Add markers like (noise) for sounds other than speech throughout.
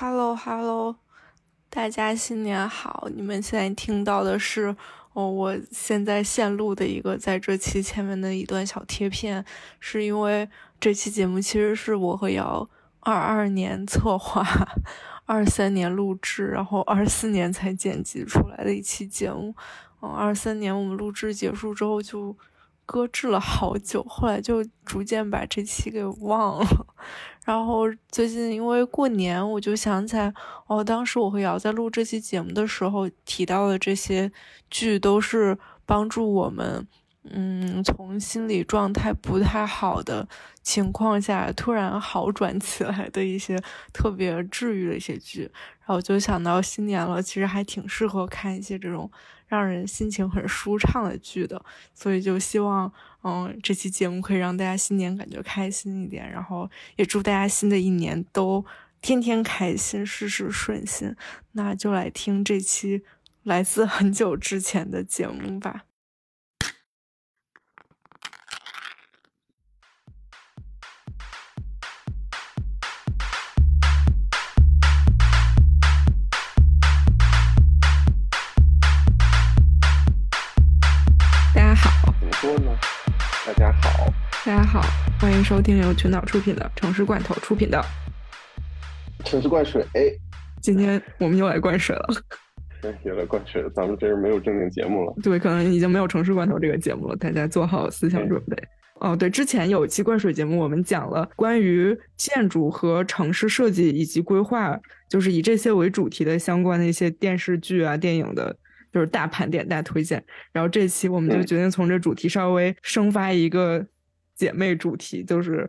Hello，Hello，大家新年好！你们现在听到的是哦，我现在现录的一个在这期前面的一段小贴片，是因为这期节目其实是我和瑶二二年策划，二三年录制，然后二四年才剪辑出来的一期节目。嗯，二三年我们录制结束之后就。搁置了好久，后来就逐渐把这期给忘了。然后最近因为过年，我就想起来，哦，当时我和瑶在录这期节目的时候提到的这些剧，都是帮助我们，嗯，从心理状态不太好的情况下突然好转起来的一些特别治愈的一些剧。然后就想到新年了，其实还挺适合看一些这种。让人心情很舒畅的剧的，所以就希望，嗯，这期节目可以让大家新年感觉开心一点，然后也祝大家新的一年都天天开心，事事顺心。那就来听这期来自很久之前的节目吧。大家好，欢迎收听由群岛出品的城市罐头出品的城市灌水。哎，今天我们又来灌水了。又来灌水了，咱们这是没有正经节目了。对，可能已经没有城市罐头这个节目了，大家做好思想准备。哦，对，之前有一期灌水节目，我们讲了关于建筑和城市设计以及规划，就是以这些为主题的相关的一些电视剧啊、电影的。就是大盘点、大推荐，然后这期我们就决定从这主题稍微生发一个姐妹主题，就是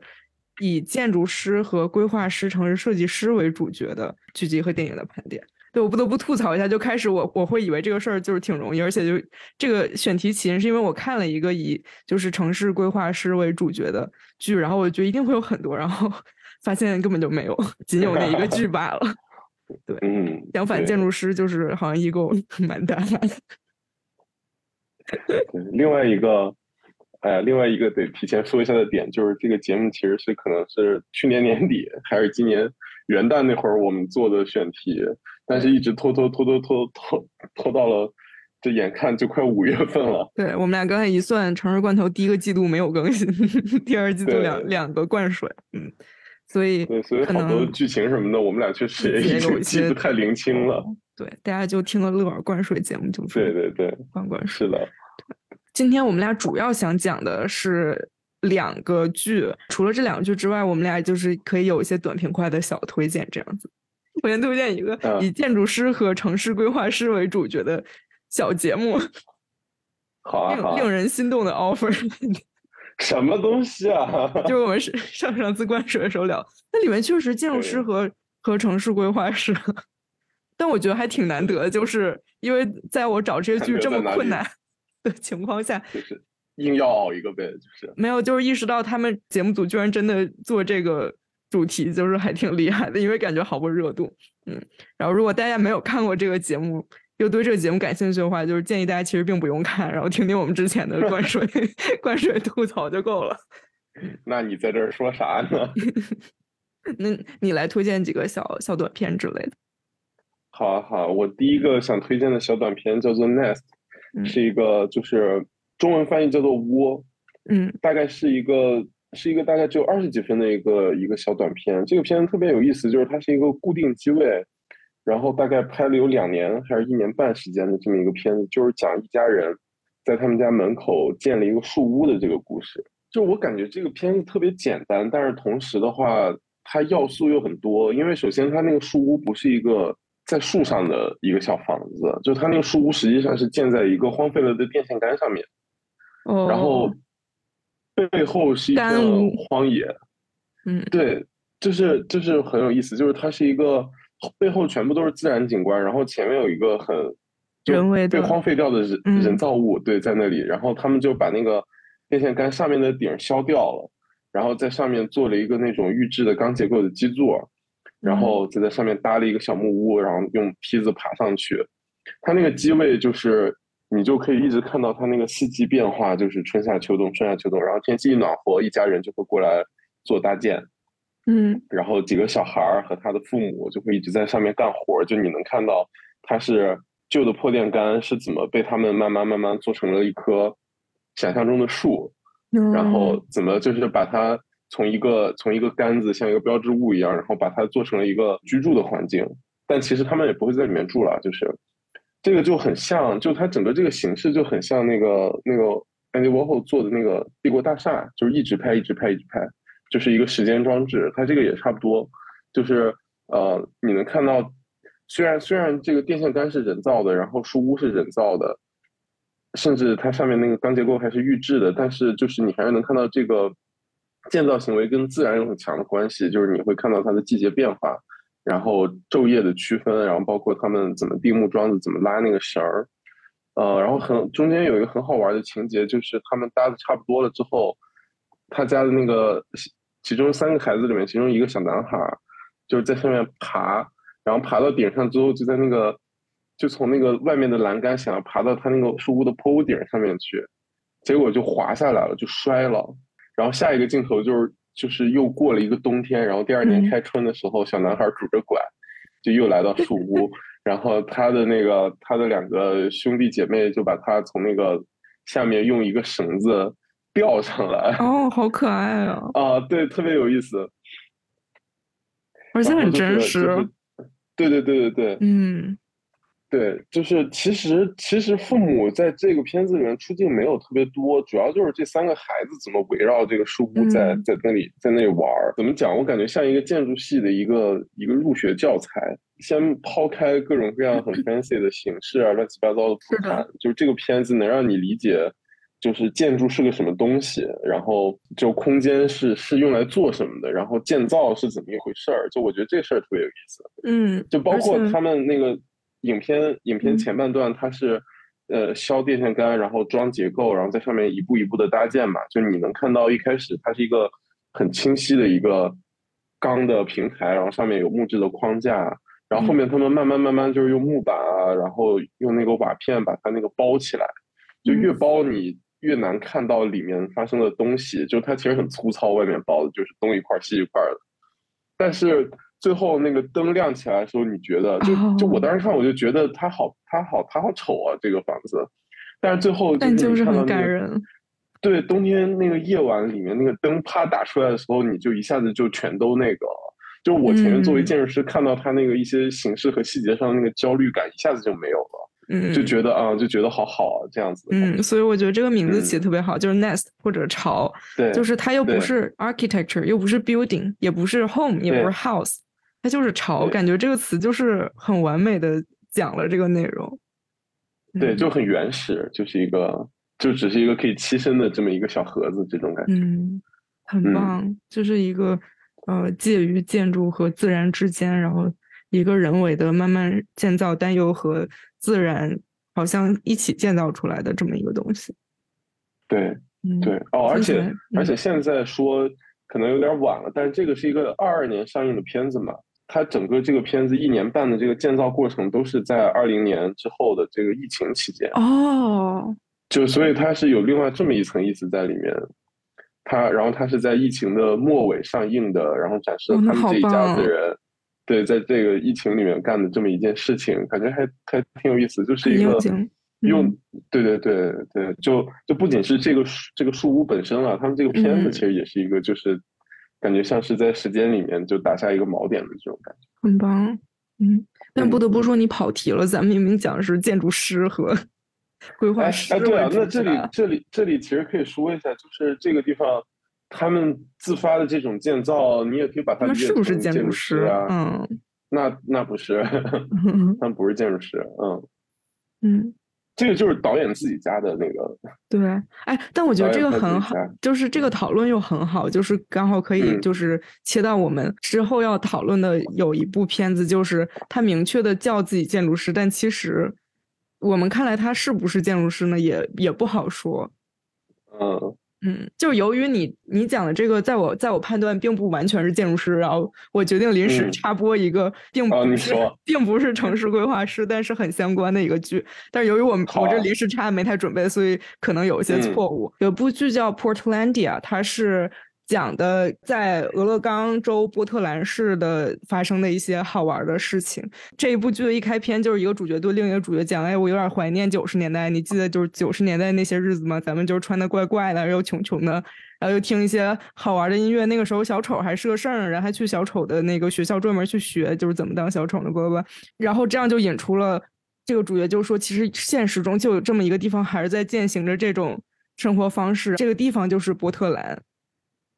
以建筑师和规划师、城市设计师为主角的剧集和电影的盘点。对我不得不吐槽一下，就开始我我会以为这个事儿就是挺容易，而且就这个选题起因是因为我看了一个以就是城市规划师为主角的剧，然后我觉得一定会有很多，然后 (laughs) 发现根本就没有，仅有那一个剧罢了。(laughs) 对，嗯，相反，建筑师就是好像一共蛮大的。(laughs) 另外一个，哎，另外一个得提前说一下的点就是，这个节目其实是可能是去年年底还是今年元旦那会儿我们做的选题，但是一直拖拖拖拖拖拖拖到了，这眼看就快五月份了。对我们俩刚才一算，城市罐头第一个季度没有更新，(laughs) 第二季度两两个灌水，嗯。所以，对，所以好多剧情什么的，我们俩确实也记不太灵清了。对，大家就听个乐儿，灌水节目就对对对，灌灌水。是的。今天我们俩主要想讲的是两个剧，除了这两个剧之外，我们俩就是可以有一些短平快的小推荐这样子。我先推荐一个以建筑师和城市规划师为主角的小节目。(laughs) 好啊，令人心动的 offer。(laughs) 什么东西啊？(laughs) 就是我们是上上次灌水的时候聊，那里面确实建筑师和和城市规划师，但我觉得还挺难得，就是因为在我找这些剧这么困难的情况下，就是硬要熬一个呗，就是没有，就是意识到他们节目组居然真的做这个主题，就是还挺厉害的，因为感觉毫不热度。嗯，然后如果大家没有看过这个节目。又对这个节目感兴趣的话，就是建议大家其实并不用看，然后听听我们之前的灌水、(laughs) 灌水吐槽就够了。(laughs) 那你在这儿说啥呢？(laughs) 那你来推荐几个小小短片之类的。好啊，好，我第一个想推荐的小短片叫做《Nest》，是一个就是中文翻译叫做“窝”，嗯，大概是一个是一个大概只有二十几分的一个一个小短片。这个片子特别有意思，就是它是一个固定机位。然后大概拍了有两年还是一年半时间的这么一个片子，就是讲一家人在他们家门口建了一个树屋的这个故事。就我感觉这个片子特别简单，但是同时的话，它要素又很多。因为首先它那个树屋不是一个在树上的一个小房子，就它那个树屋实际上是建在一个荒废了的电线杆上面。哦。然后背后是一片荒野。嗯。对，就是就是很有意思，就是它是一个。背后全部都是自然景观，然后前面有一个很人为被荒废掉的人人造物，对，在那里，然后他们就把那个电线杆上面的顶削掉了，然后在上面做了一个那种预制的钢结构的基座，然后就在上面搭了一个小木屋，然后用梯子爬上去。它那个机位就是你就可以一直看到它那个四季变化，就是春夏秋冬，春夏秋冬，然后天气一暖和，一家人就会过来做搭建。嗯，然后几个小孩儿和他的父母就会一直在上面干活，就你能看到它是旧的破电杆是怎么被他们慢慢慢慢做成了一棵想象中的树，然后怎么就是把它从一个从一个杆子像一个标志物一样，然后把它做成了一个居住的环境，但其实他们也不会在里面住了，就是这个就很像，就它整个这个形式就很像那个那个 Andy Warhol 做的那个帝国大厦，就是一直拍一直拍一直拍。就是一个时间装置，它这个也差不多，就是呃，你能看到，虽然虽然这个电线杆是人造的，然后树屋是人造的，甚至它上面那个钢结构还是预制的，但是就是你还是能看到这个建造行为跟自然有很强的关系，就是你会看到它的季节变化，然后昼夜的区分，然后包括他们怎么钉木桩子，怎么拉那个绳儿，呃，然后很中间有一个很好玩的情节，就是他们搭的差不多了之后，他家的那个。其中三个孩子里面，其中一个小男孩就是在上面爬，然后爬到顶上之后，就在那个就从那个外面的栏杆想要爬到他那个树屋的坡屋顶上面去，结果就滑下来了，就摔了。然后下一个镜头就是就是又过了一个冬天，然后第二年开春的时候，小男孩拄着拐就又来到树屋，然后他的那个他的两个兄弟姐妹就把他从那个下面用一个绳子。吊上来哦，好可爱啊！啊，对，特别有意思，而且很真实。对对对对对，嗯，对，就是其实其实父母在这个片子里面出镜没有特别多，主要就是这三个孩子怎么围绕这个树屋在在那里在那里玩儿。怎么讲？我感觉像一个建筑系的一个一个入学教材。先抛开各种各样很 (laughs) fancy 的形式啊，乱七八糟的不谈，就是这个片子能让你理解。就是建筑是个什么东西，然后就空间是是用来做什么的，然后建造是怎么一回事儿，就我觉得这事儿特别有意思。嗯，就包括他们那个影片影片前半段，它是呃削电线杆，然后装结构，然后在上面一步一步的搭建嘛。就你能看到一开始它是一个很清晰的一个钢的平台，然后上面有木质的框架，然后后面他们慢慢慢慢就是用木板啊，然后用那个瓦片把它那个包起来，就越包你。越难看到里面发生的东西，就它其实很粗糙，外面包的就是东一块西一块的。但是最后那个灯亮起来的时候，你觉得就就我当时看我就觉得它好它好它好丑啊这个房子。但是最后就是很感人。对，冬天那个夜晚里面那个灯啪打出来的时候，你就一下子就全都那个，就我前面作为建筑师看到他那个一些形式和细节上那个焦虑感一下子就没有了。嗯，就觉得啊，就觉得好好啊，这样子。嗯，所以我觉得这个名字起的特别好，就是 nest 或者巢。对，就是它又不是 architecture，又不是 building，也不是 home，也不是 house，它就是潮。感觉这个词就是很完美的讲了这个内容。对，就很原始，就是一个，就只是一个可以栖身的这么一个小盒子，这种感觉。嗯，很棒，就是一个呃介于建筑和自然之间，然后一个人为的慢慢建造，但又和自然好像一起建造出来的这么一个东西，对，对哦，而且而且现在说可能有点晚了，但是这个是一个二二年上映的片子嘛，它整个这个片子一年半的这个建造过程都是在二零年之后的这个疫情期间哦，就所以它是有另外这么一层意思在里面，它然后它是在疫情的末尾上映的，然后展示了他们这一家子人。对，在这个疫情里面干的这么一件事情，感觉还还挺有意思，就是一个用，对对对对，就就不仅是这个这个树屋本身了，他们这个片子其实也是一个，就是感觉像是在时间里面就打下一个锚点的这种感觉，很棒。嗯，但不得不说你跑题了，咱们明明讲的是建筑师和 (laughs) 规划师。哎，对啊，那这里这里这里其实可以说一下，就是这个地方。他们自发的这种建造，你也可以把它是不是建筑师啊。嗯，那那不是，(laughs) 他们不是建筑师。嗯嗯，这个就是导演自己家的那个。(laughs) 对，哎，但我觉得这个很好，就是这个讨论又很好，就是刚好可以就是切到我们之后要讨论的有一部片子，就是他明确的叫自己建筑师，但其实我们看来他是不是建筑师呢，也也不好说。嗯。嗯，就由于你你讲的这个，在我在我判断并不完全是建筑师，然后我决定临时插播一个，并不是并不是城市规划师，但是很相关的一个剧。但是由于我我这临时插没太准备，所以可能有一些错误。有部剧叫《Portlandia》，它是讲的在俄勒冈州波特兰市的发生的一些好玩的事情。这一部剧的一开篇就是一个主角对另一个主角讲：“哎，我有点怀念九十年代，你记得就是九十年代那些日子吗？咱们就是穿的怪怪的，又穷穷的，然后又听一些好玩的音乐。那个时候小丑还是个事儿人，还去小丑的那个学校专门去学，就是怎么当小丑的，不不。然后这样就引出了这个主角就说，其实现实中就有这么一个地方，还是在践行着这种。”生活方式，这个地方就是波特兰，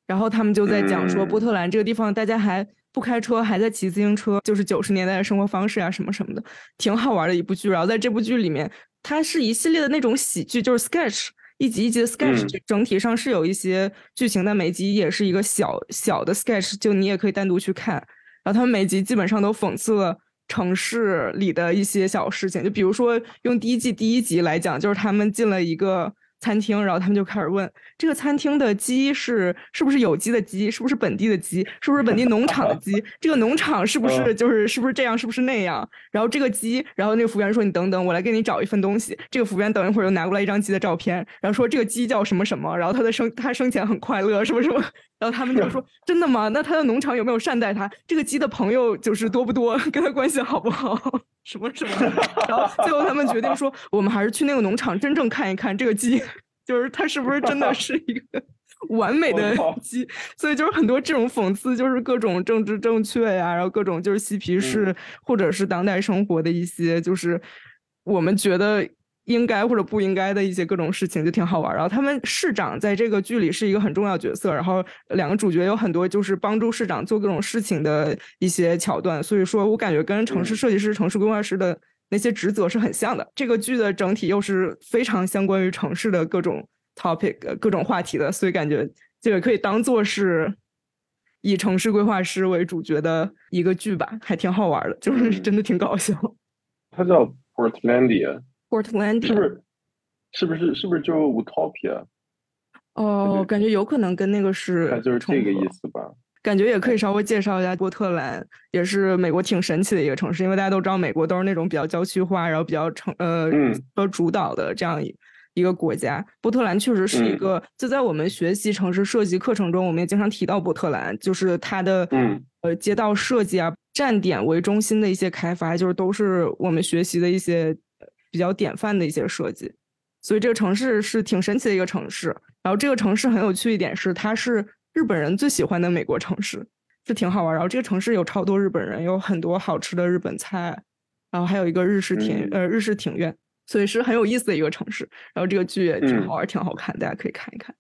然后他们就在讲说，波特兰这个地方大家还不开车，还在骑自行车，就是九十年代的生活方式啊，什么什么的，挺好玩的一部剧。然后在这部剧里面，它是一系列的那种喜剧，就是 sketch，一集一集的 sketch，整体上是有一些剧情但，每集也是一个小小的 sketch，就你也可以单独去看。然后他们每集基本上都讽刺了城市里的一些小事情，就比如说用第一季第一集来讲，就是他们进了一个。餐厅，然后他们就开始问这个餐厅的鸡是是不是有机的鸡，是不是本地的鸡，是不是本地农场的鸡？(laughs) 这个农场是不是就是是不是这样，是不是那样？然后这个鸡，然后那个服务员说：“你等等，我来给你找一份东西。”这个服务员等一会儿又拿过来一张鸡的照片，然后说：“这个鸡叫什么什么？然后它的生它生前很快乐，什么什么。”然后他们就说：(laughs) “真的吗？那他的农场有没有善待他？这个鸡的朋友就是多不多？(laughs) 跟他关系好不好？(laughs) 什么什么？”然后最后他们决定说：“我们还是去那个农场真正看一看这个鸡。”就是它是不是真的是一个完美的鸡？所以就是很多这种讽刺，就是各种政治正确呀，然后各种就是嬉皮士或者是当代生活的一些，就是我们觉得应该或者不应该的一些各种事情，就挺好玩。然后他们市长在这个剧里是一个很重要角色，然后两个主角有很多就是帮助市长做各种事情的一些桥段。所以说我感觉跟城市设计师、城市规划师的。那些职责是很像的。这个剧的整体又是非常相关于城市的各种 topic、各种话题的，所以感觉这个可以当做是以城市规划师为主角的一个剧吧，还挺好玩的，就是真的挺搞笑。它叫 Portlandia，Portlandia 是不是？是不是？是不是就 Utopia？哦，感觉有可能跟那个是，它就是这个意思吧。感觉也可以稍微介绍一下波特兰，也是美国挺神奇的一个城市，因为大家都知道美国都是那种比较郊区化，然后比较城呃和主导的这样一一个国家。波特兰确实是一个，就在我们学习城市设计课程中，我们也经常提到波特兰，就是它的呃街道设计啊，站点为中心的一些开发，就是都是我们学习的一些比较典范的一些设计。所以这个城市是挺神奇的一个城市。然后这个城市很有趣一点是，它是。日本人最喜欢的美国城市是挺好玩，然后这个城市有超多日本人，有很多好吃的日本菜，然后还有一个日式庭呃日式庭院，所以是很有意思的一个城市。然后这个剧也挺好玩，挺好看，大家可以看一看。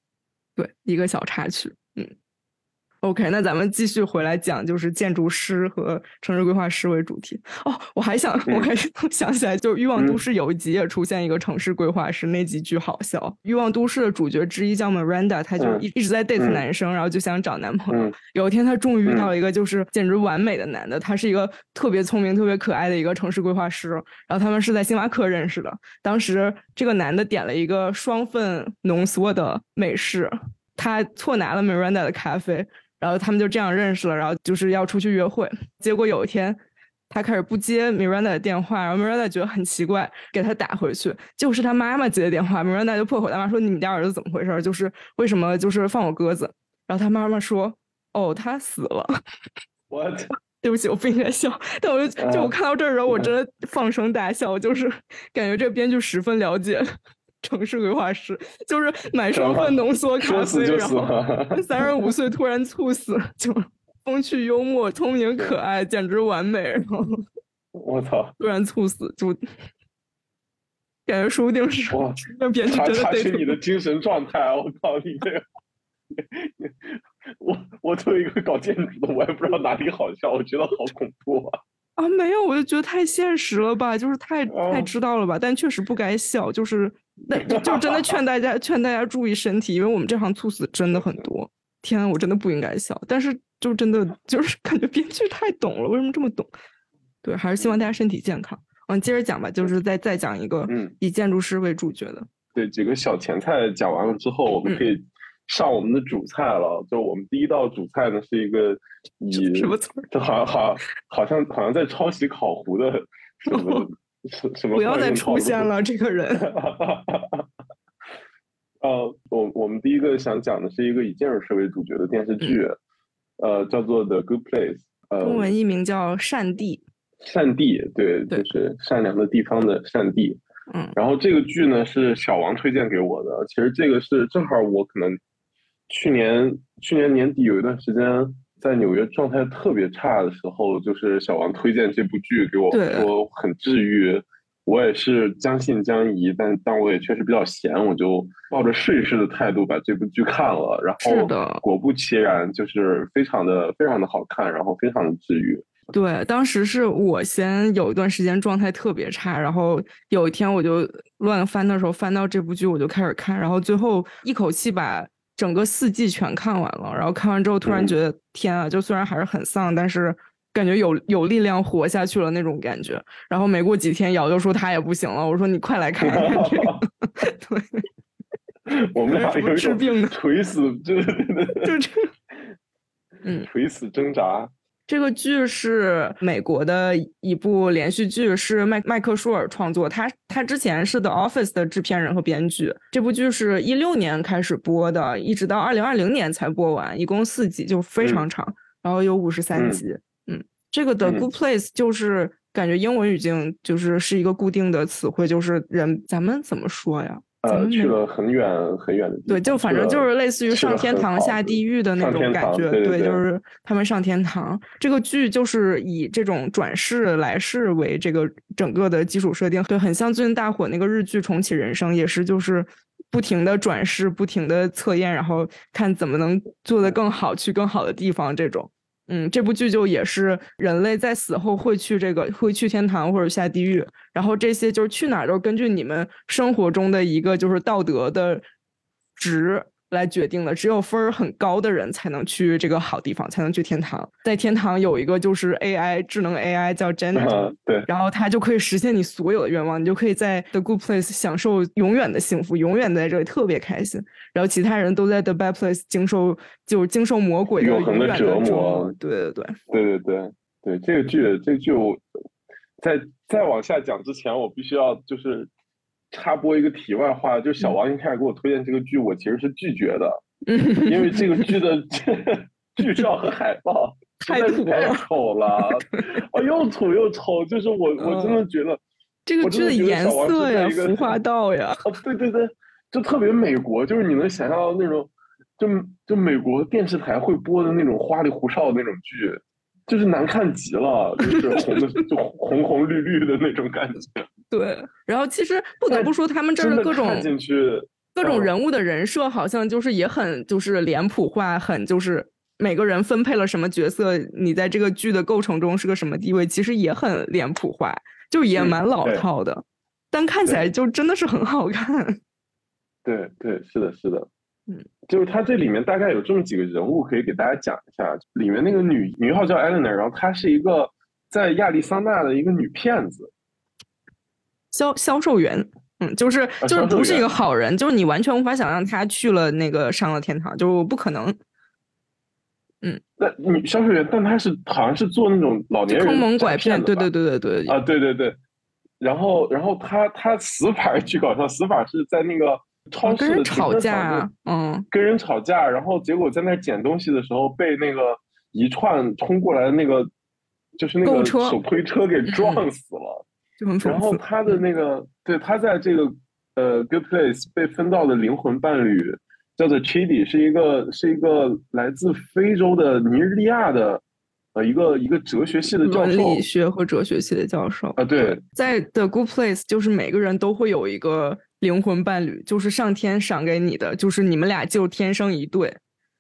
对，一个小插曲，嗯。OK，那咱们继续回来讲，就是建筑师和城市规划师为主题。哦，我还想，我还想起来，就是《欲望都市》有一集也出现一个城市规划师，那集巨好笑。《欲望都市》的主角之一叫 Miranda，她就一一直在 date 男生，然后就想找男朋友。有一天，她终于遇到了一个就是简直完美的男的，他是一个特别聪明、特别可爱的一个城市规划师。然后他们是在星巴克认识的。当时这个男的点了一个双份浓缩的美式，他错拿了 Miranda 的咖啡。然后他们就这样认识了，然后就是要出去约会。结果有一天，他开始不接 Miranda 的电话，然后 Miranda 觉得很奇怪，给他打回去，就是他妈妈接的电话。Miranda 就破口大骂说：“你们家儿子怎么回事？就是为什么就是放我鸽子？”然后他妈妈说：“哦，他死了。”我 (laughs) 对不起，我不应该笑，但我就就我看到这儿的时候，我真的放声大笑，就是感觉这个编剧十分了解。城市规划师 (laughs) 就是买双份浓缩咖啡，然后三十五岁 (laughs) 突然猝死，(laughs) 就风趣幽默、聪明可爱，简直完美。然后我操，突然猝死，就感觉说不定是让编剧真的得你的精神状态。我靠，你这个，我我作为一个搞建筑的，我也不知道哪里好笑，我觉得好恐怖啊。啊，没有，我就觉得太现实了吧，就是太太知道了吧，但确实不该笑，就是 (laughs) 那就真的劝大家劝大家注意身体，因为我们这行猝死真的很多。天，我真的不应该笑，但是就真的就是感觉编剧太懂了，为什么这么懂？对，还是希望大家身体健康。嗯，接着讲吧，就是再再讲一个，嗯，以建筑师为主角的。对，几个小前菜讲完了之后，我们可以。上我们的主菜了，就我们第一道主菜呢是一个以什么词儿？就好像好好像好像在抄袭烤糊的什 (laughs) 么什么？不要再出现了这个人。(laughs) 呃，我我们第一个想讲的是一个以建筑师为主角的电视剧，呃，叫做《The Good Place》，呃，中文译名叫《善地》。善地，对，就是善良的地方的善地。嗯，然后这个剧呢是小王推荐给我的。其实这个是正好我可能去年去年年底有一段时间在纽约状态特别差的时候，就是小王推荐这部剧给我，说很治愈。我也是将信将疑，但但我也确实比较闲，我就抱着试一试的态度把这部剧看了。然后果不其然，就是非常的非常的好看，然后非常的治愈。对，当时是我先有一段时间状态特别差，然后有一天我就乱翻的时候翻到这部剧，我就开始看，然后最后一口气把整个四季全看完了。然后看完之后，突然觉得天啊，就虽然还是很丧，但是感觉有有力量活下去了那种感觉。然后没过几天，瑶就说他也不行了，我说你快来看看这个。(laughs) 对，(laughs) 我们俩有治病的垂死，就 (laughs) 就这，嗯，垂死挣扎。这个剧是美国的一部连续剧，是麦麦克舒尔创作。他他之前是 The Office 的制片人和编剧。这部剧是一六年开始播的，一直到二零二零年才播完，一共四集，就非常长。然后有五十三集。嗯，这个 The Good Place 就是感觉英文语境就是是一个固定的词汇，就是人，咱们怎么说呀？呃，去了很远很远的地方。对，就反正就是类似于上天堂下地狱的那种感觉。对，就是他们上天堂。这个剧就是以这种转世来世为这个整个的基础设定，对，很像最近大火那个日剧《重启人生》，也是就是不停的转世，不停的测验，然后看怎么能做得更好，去更好的地方这种。嗯，这部剧就也是人类在死后会去这个会去天堂或者下地狱，然后这些就是去哪儿都根据你们生活中的一个就是道德的值。来决定的，只有分儿很高的人才能去这个好地方，才能去天堂。在天堂有一个就是 AI 智能 AI 叫 Jenny，对，然后它就可以实现你所有的愿望，你就可以在 The Good Place 享受永远的幸福，永远在这里特别开心。然后其他人都在 The Bad Place 经受就是经受魔鬼的永远的折磨。对对对对对对对，这个剧这个剧我在再往下讲之前，我必须要就是。插播一个题外话，就小王一开始给我推荐这个剧，我其实是拒绝的，因为这个剧的 (laughs) 剧照和海报太土太丑了，(laughs) 啊，又土又丑，就是我我真的觉得这个剧的颜色呀，服化道呀，哦，对对对，就特别美国，就是你能想象到那种，就就美国电视台会播的那种花里胡哨的那种剧。就是难看极了，就是红的，就红红绿绿的那种感觉。(laughs) 对，然后其实不得不说，他们这儿各种进去各种人物的人设，好像就是也很就是脸谱化，很就是每个人分配了什么角色，你在这个剧的构成中是个什么地位，其实也很脸谱化，就也蛮老套的，但看起来就真的是很好看。对对，是的，是的。嗯，就是它这里面大概有这么几个人物可以给大家讲一下。里面那个女女号叫 Eleanor，然后她是一个在亚利桑那的一个女骗子，销销售员。嗯，就是就是不是一个好人，就是你完全无法想象她去了那个上了天堂，就不可能。嗯，那女销售员，但她是好像是做那种老年人坑蒙拐骗，对对对对对啊，对对对。然后然后她她死法巨搞笑，死法是在那个。超市的吵架，嗯，跟人吵架，然后结果在那捡东西的时候被那个一串冲过来的那个，就是那个手推车给撞 (laughs) 死了。然后他的那个，对他在这个呃 Good Place 被分到的灵魂伴侣叫做 Chidi，是一个是一个来自非洲的尼日利亚的呃一个一个哲学系的教授，伦理学和哲学系的教授啊。对，在 The Good Place 就是每个人都会有一个。灵魂伴侣就是上天赏给你的，就是你们俩就天生一对。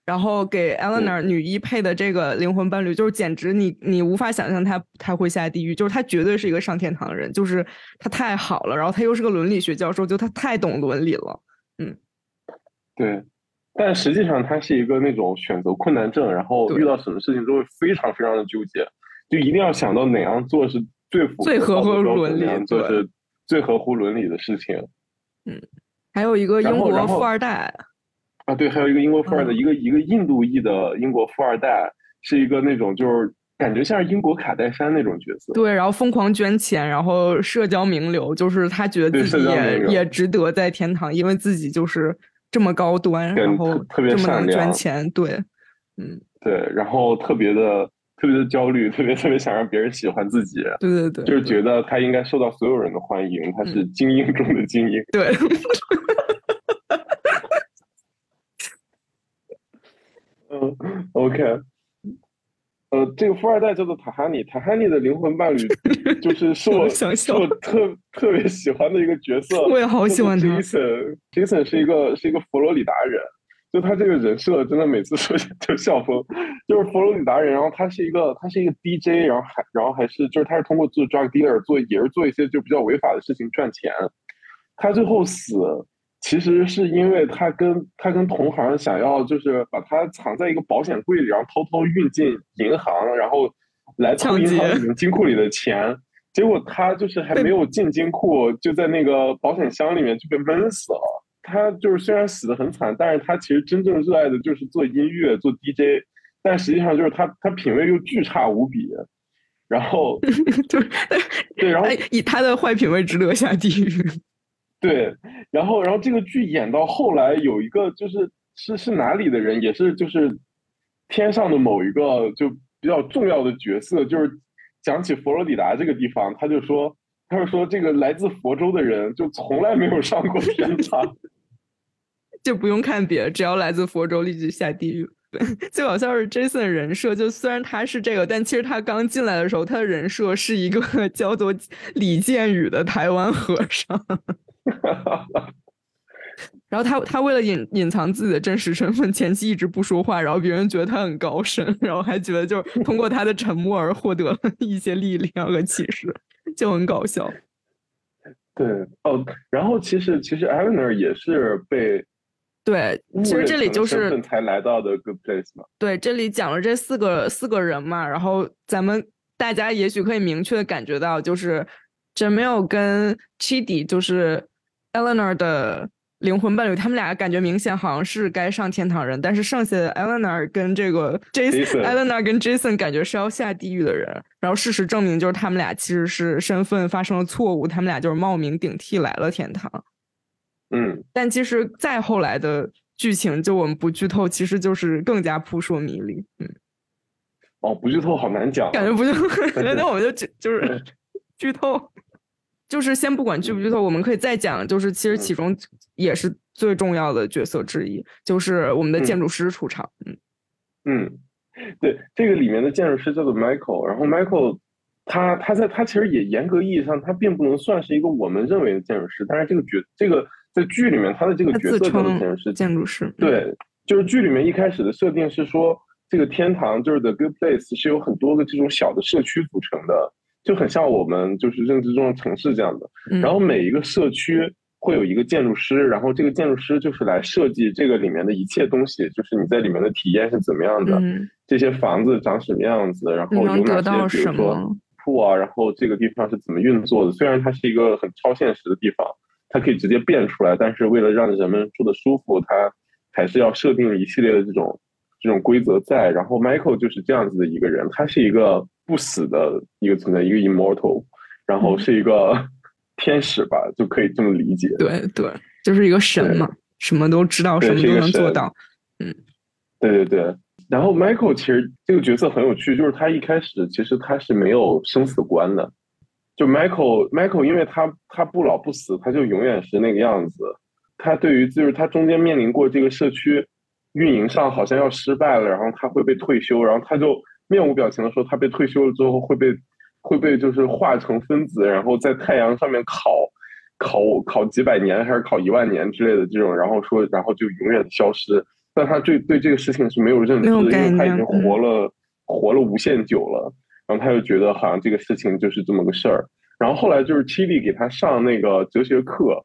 然后给 Eleanor 女一配的这个灵魂伴侣，就是简直你你无法想象他他会下地狱，就是他绝对是一个上天堂的人，就是他太好了。然后他又是个伦理学教授，就他太懂伦理了。嗯，对。但实际上他是一个那种选择困难症，然后遇到什么事情都会非常非常的纠结，就一定要想到哪样做是最符最合乎伦理，做是最合乎伦理的事情。嗯，还有一个英国富二代。啊，对，还有一个英国富二代，一个一个印度裔的英国富二代，是一个那种就是感觉像是英国卡戴珊那种角色。对，然后疯狂捐钱，然后社交名流，就是他觉得自己也也值得在天堂，因为自己就是这么高端，然后特别善良，赚钱，对，嗯，对，然后特别的特别的焦虑，特别特别想让别人喜欢自己，对对对，就是觉得他应该受到所有人的欢迎，他是精英中的精英，对。(laughs) 嗯，OK，呃，这个富二代叫做塔哈尼，塔哈尼的灵魂伴侣 (laughs) 就是是我是我特 (laughs) 特别喜欢的一个角色，我也好喜欢他。Jason，Jason 是一个是一个佛罗里达人，就他这个人设真的每次说就笑疯，就是佛罗里达人，然后他是一个他是一个 DJ，然后还然后还是就是他是通过做 drug dealer 做也是做一些就比较违法的事情赚钱，他最后死。其实是因为他跟他跟同行想要就是把他藏在一个保险柜里，然后偷偷运进银行，然后来偷银行里面金库里的钱。结果他就是还没有进金库，就在那个保险箱里面就被闷死了。他就是虽然死的很惨，但是他其实真正热爱的就是做音乐做 DJ，但实际上就是他他品味又巨差无比。然后 (laughs) 就是对，然后以他的坏品味值得下地狱。对，然后，然后这个剧演到后来，有一个就是是是哪里的人，也是就是天上的某一个就比较重要的角色，就是讲起佛罗里达这个地方，他就说，他就说这个来自佛州的人就从来没有上过 (laughs) 天堂，就不用看别的，只要来自佛州，立即下地狱。(laughs) 最搞笑是 Jason 人设，就虽然他是这个，但其实他刚进来的时候，他的人设是一个 (laughs) 叫做李建宇的台湾和尚。然后他他为了隐隐藏自己的真实身份，前期一直不说话，然后别人觉得他很高深，然后还觉得就是通过他的沉默而获得了一些力量和启示，就很搞笑。对哦，然后其实其实 Eleanor 也是被对，其实这里就是才来到的 Good Place 嘛。对，这里讲了这四个四个人嘛，然后咱们大家也许可以明确的感觉到，就是 Jamil 跟 Chidi 就是。Eleanor 的灵魂伴侣，他们俩感觉明显好像是该上天堂人，但是剩下的 Eleanor 跟这个 Jason，Eleanor 跟 Jason 感觉是要下地狱的人。然后事实证明，就是他们俩其实是身份发生了错误，他们俩就是冒名顶替来了天堂。嗯，但其实再后来的剧情，就我们不剧透，其实就是更加扑朔迷离。嗯，哦，不剧透好难讲，感觉不就 (laughs) (laughs) 那我们就就是剧透。就是先不管剧不剧透，我们可以再讲。就是其实其中也是最重要的角色之一，就是我们的建筑师出场。嗯嗯，对，这个里面的建筑师叫做 Michael，然后 Michael 他他在他其实也严格意义上他并不能算是一个我们认为的建筑师，但是这个角这个在剧里面他的这个角色叫做建筑师。建筑师对，就是剧里面一开始的设定是说，这个天堂就是 The Good Place 是有很多个这种小的社区组成的。就很像我们就是认知中的城市这样的，然后每一个社区会有一个建筑师，然后这个建筑师就是来设计这个里面的一切东西，就是你在里面的体验是怎么样的，这些房子长什么样子，然后有哪些比如说铺啊，然后这个地方是怎么运作的。虽然它是一个很超现实的地方，它可以直接变出来，但是为了让人们住的舒服，它还是要设定一系列的这种这种规则在。然后 Michael 就是这样子的一个人，他是一个。不死的一个存在，一个 immortal，然后是一个 (laughs) 天使吧，就可以这么理解。对对，就是一个神嘛，什么都知道，什么都能做到。嗯，对对对。然后 Michael 其实这个角色很有趣，就是他一开始其实他是没有生死观的。就 Michael Michael，因为他他不老不死，他就永远是那个样子。他对于就是他中间面临过这个社区运营上好像要失败了，然后他会被退休，然后他就。面无表情的说，他被退休了之后会被会被就是化成分子，然后在太阳上面烤烤烤几百年还是烤一万年之类的这种，然后说然后就永远消失。但他对对这个事情是没有认知，因为他已经活了活了无限久了，然后他就觉得好像这个事情就是这么个事儿。然后后来就是 Chili 给他上那个哲学课，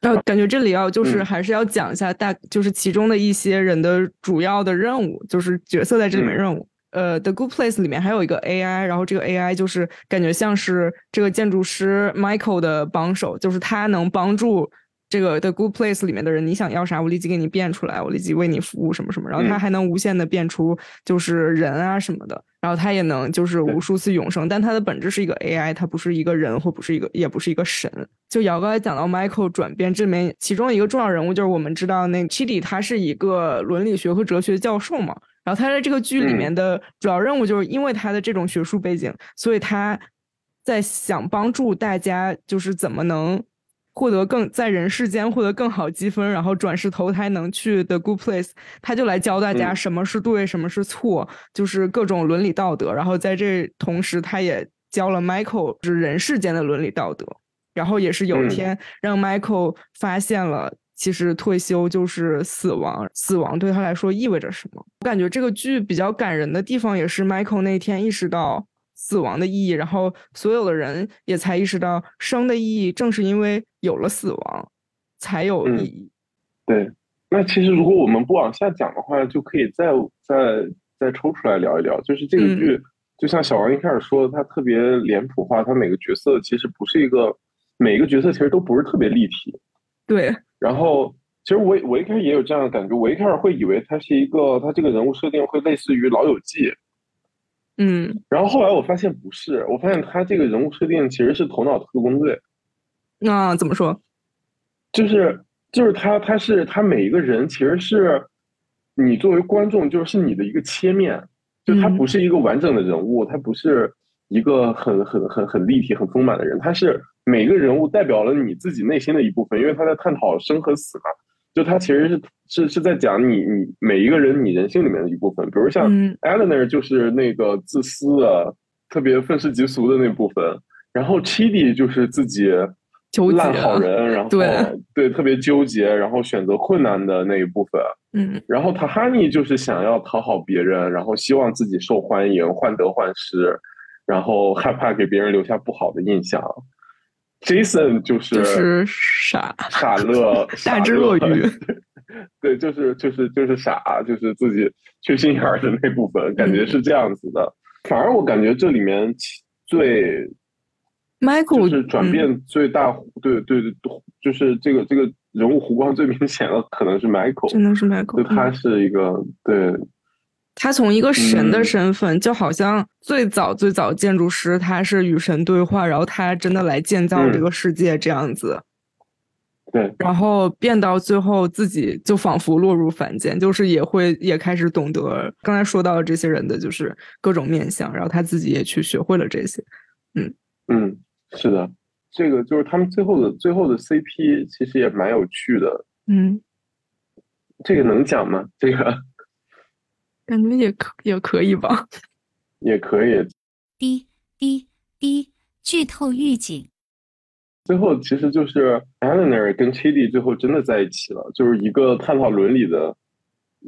那感觉这里要就是还是要讲一下大就是其中的一些人的主要的任务，就是角色在这里面任务。呃，《The Good Place》里面还有一个 AI，然后这个 AI 就是感觉像是这个建筑师 Michael 的帮手，就是他能帮助这个《The Good Place》里面的人，你想要啥，我立即给你变出来，我立即为你服务什么什么。然后他还能无限的变出就是人啊什么的。然后他也能就是无数次永生，但他的本质是一个 AI，他不是一个人或不是一个，也不是一个神。就姚刚才讲到 Michael 转变，这里面其中一个重要人物就是我们知道那 Chidi，他是一个伦理学和哲学教授嘛。然后他在这个剧里面的主要任务就是因为他的这种学术背景，所以他在想帮助大家，就是怎么能。获得更在人世间获得更好积分，然后转世投胎能去 The Good Place，他就来教大家什么是对，什么是错，就是各种伦理道德。然后在这同时，他也教了 Michael 是人世间的伦理道德。然后也是有一天让 Michael 发现了，其实退休就是死亡，死亡对他来说意味着什么。我感觉这个剧比较感人的地方，也是 Michael 那天意识到。死亡的意义，然后所有的人也才意识到生的意义，正是因为有了死亡，才有意义。对，那其实如果我们不往下讲的话，就可以再再再抽出来聊一聊。就是这个剧，就像小王一开始说的，它特别脸谱化，它每个角色其实不是一个，每个角色其实都不是特别立体。对。然后，其实我我一开始也有这样的感觉，我一开始会以为它是一个，它这个人物设定会类似于《老友记》。嗯，然后后来我发现不是，我发现他这个人物设定其实是头脑特工队。那怎么说？就是就是他他是他每一个人其实是你作为观众就是你的一个切面，就他不是一个完整的人物，他不是一个很很很很立体很丰满的人，他是每个人物代表了你自己内心的一部分，因为他在探讨生和死嘛。就他其实是是是在讲你你每一个人你人性里面的一部分，比如像 Eleanor 就是那个自私的、特别愤世嫉俗的那部分，然后 Chidi 就是自己烂好人，然 (laughs) 后对对特别纠结，然后选择困难的那一部分，嗯，然后 Tahani 就是想要讨好别人，然后希望自己受欢迎、患得患失，然后害怕给别人留下不好的印象。Jason 就是就是傻。傻乐 (laughs) 大智若愚，(laughs) 对，就是就是就是傻，就是自己缺心眼儿的那部分，感觉是这样子的。反而我感觉这里面最 Michael 就是转变最大，对对对，就是这个这个人物弧光最明显的可能是 Michael，真的是 Michael，就他是一个对。他从一个神的身份，就好像最早最早建筑师，他是与神对话，然后他真的来建造这个世界这样子。对，然后变到最后自己就仿佛落入凡间，就是也会也开始懂得刚才说到的这些人的就是各种面相，然后他自己也去学会了这些。嗯嗯，是的，这个就是他们最后的最后的 CP 其实也蛮有趣的。嗯，这个能讲吗？这个？感觉也可也可以吧，也可以。滴滴滴，剧透预警。最后其实就是 Eleanor 跟 Chidi 最后真的在一起了，就是一个探讨伦理的，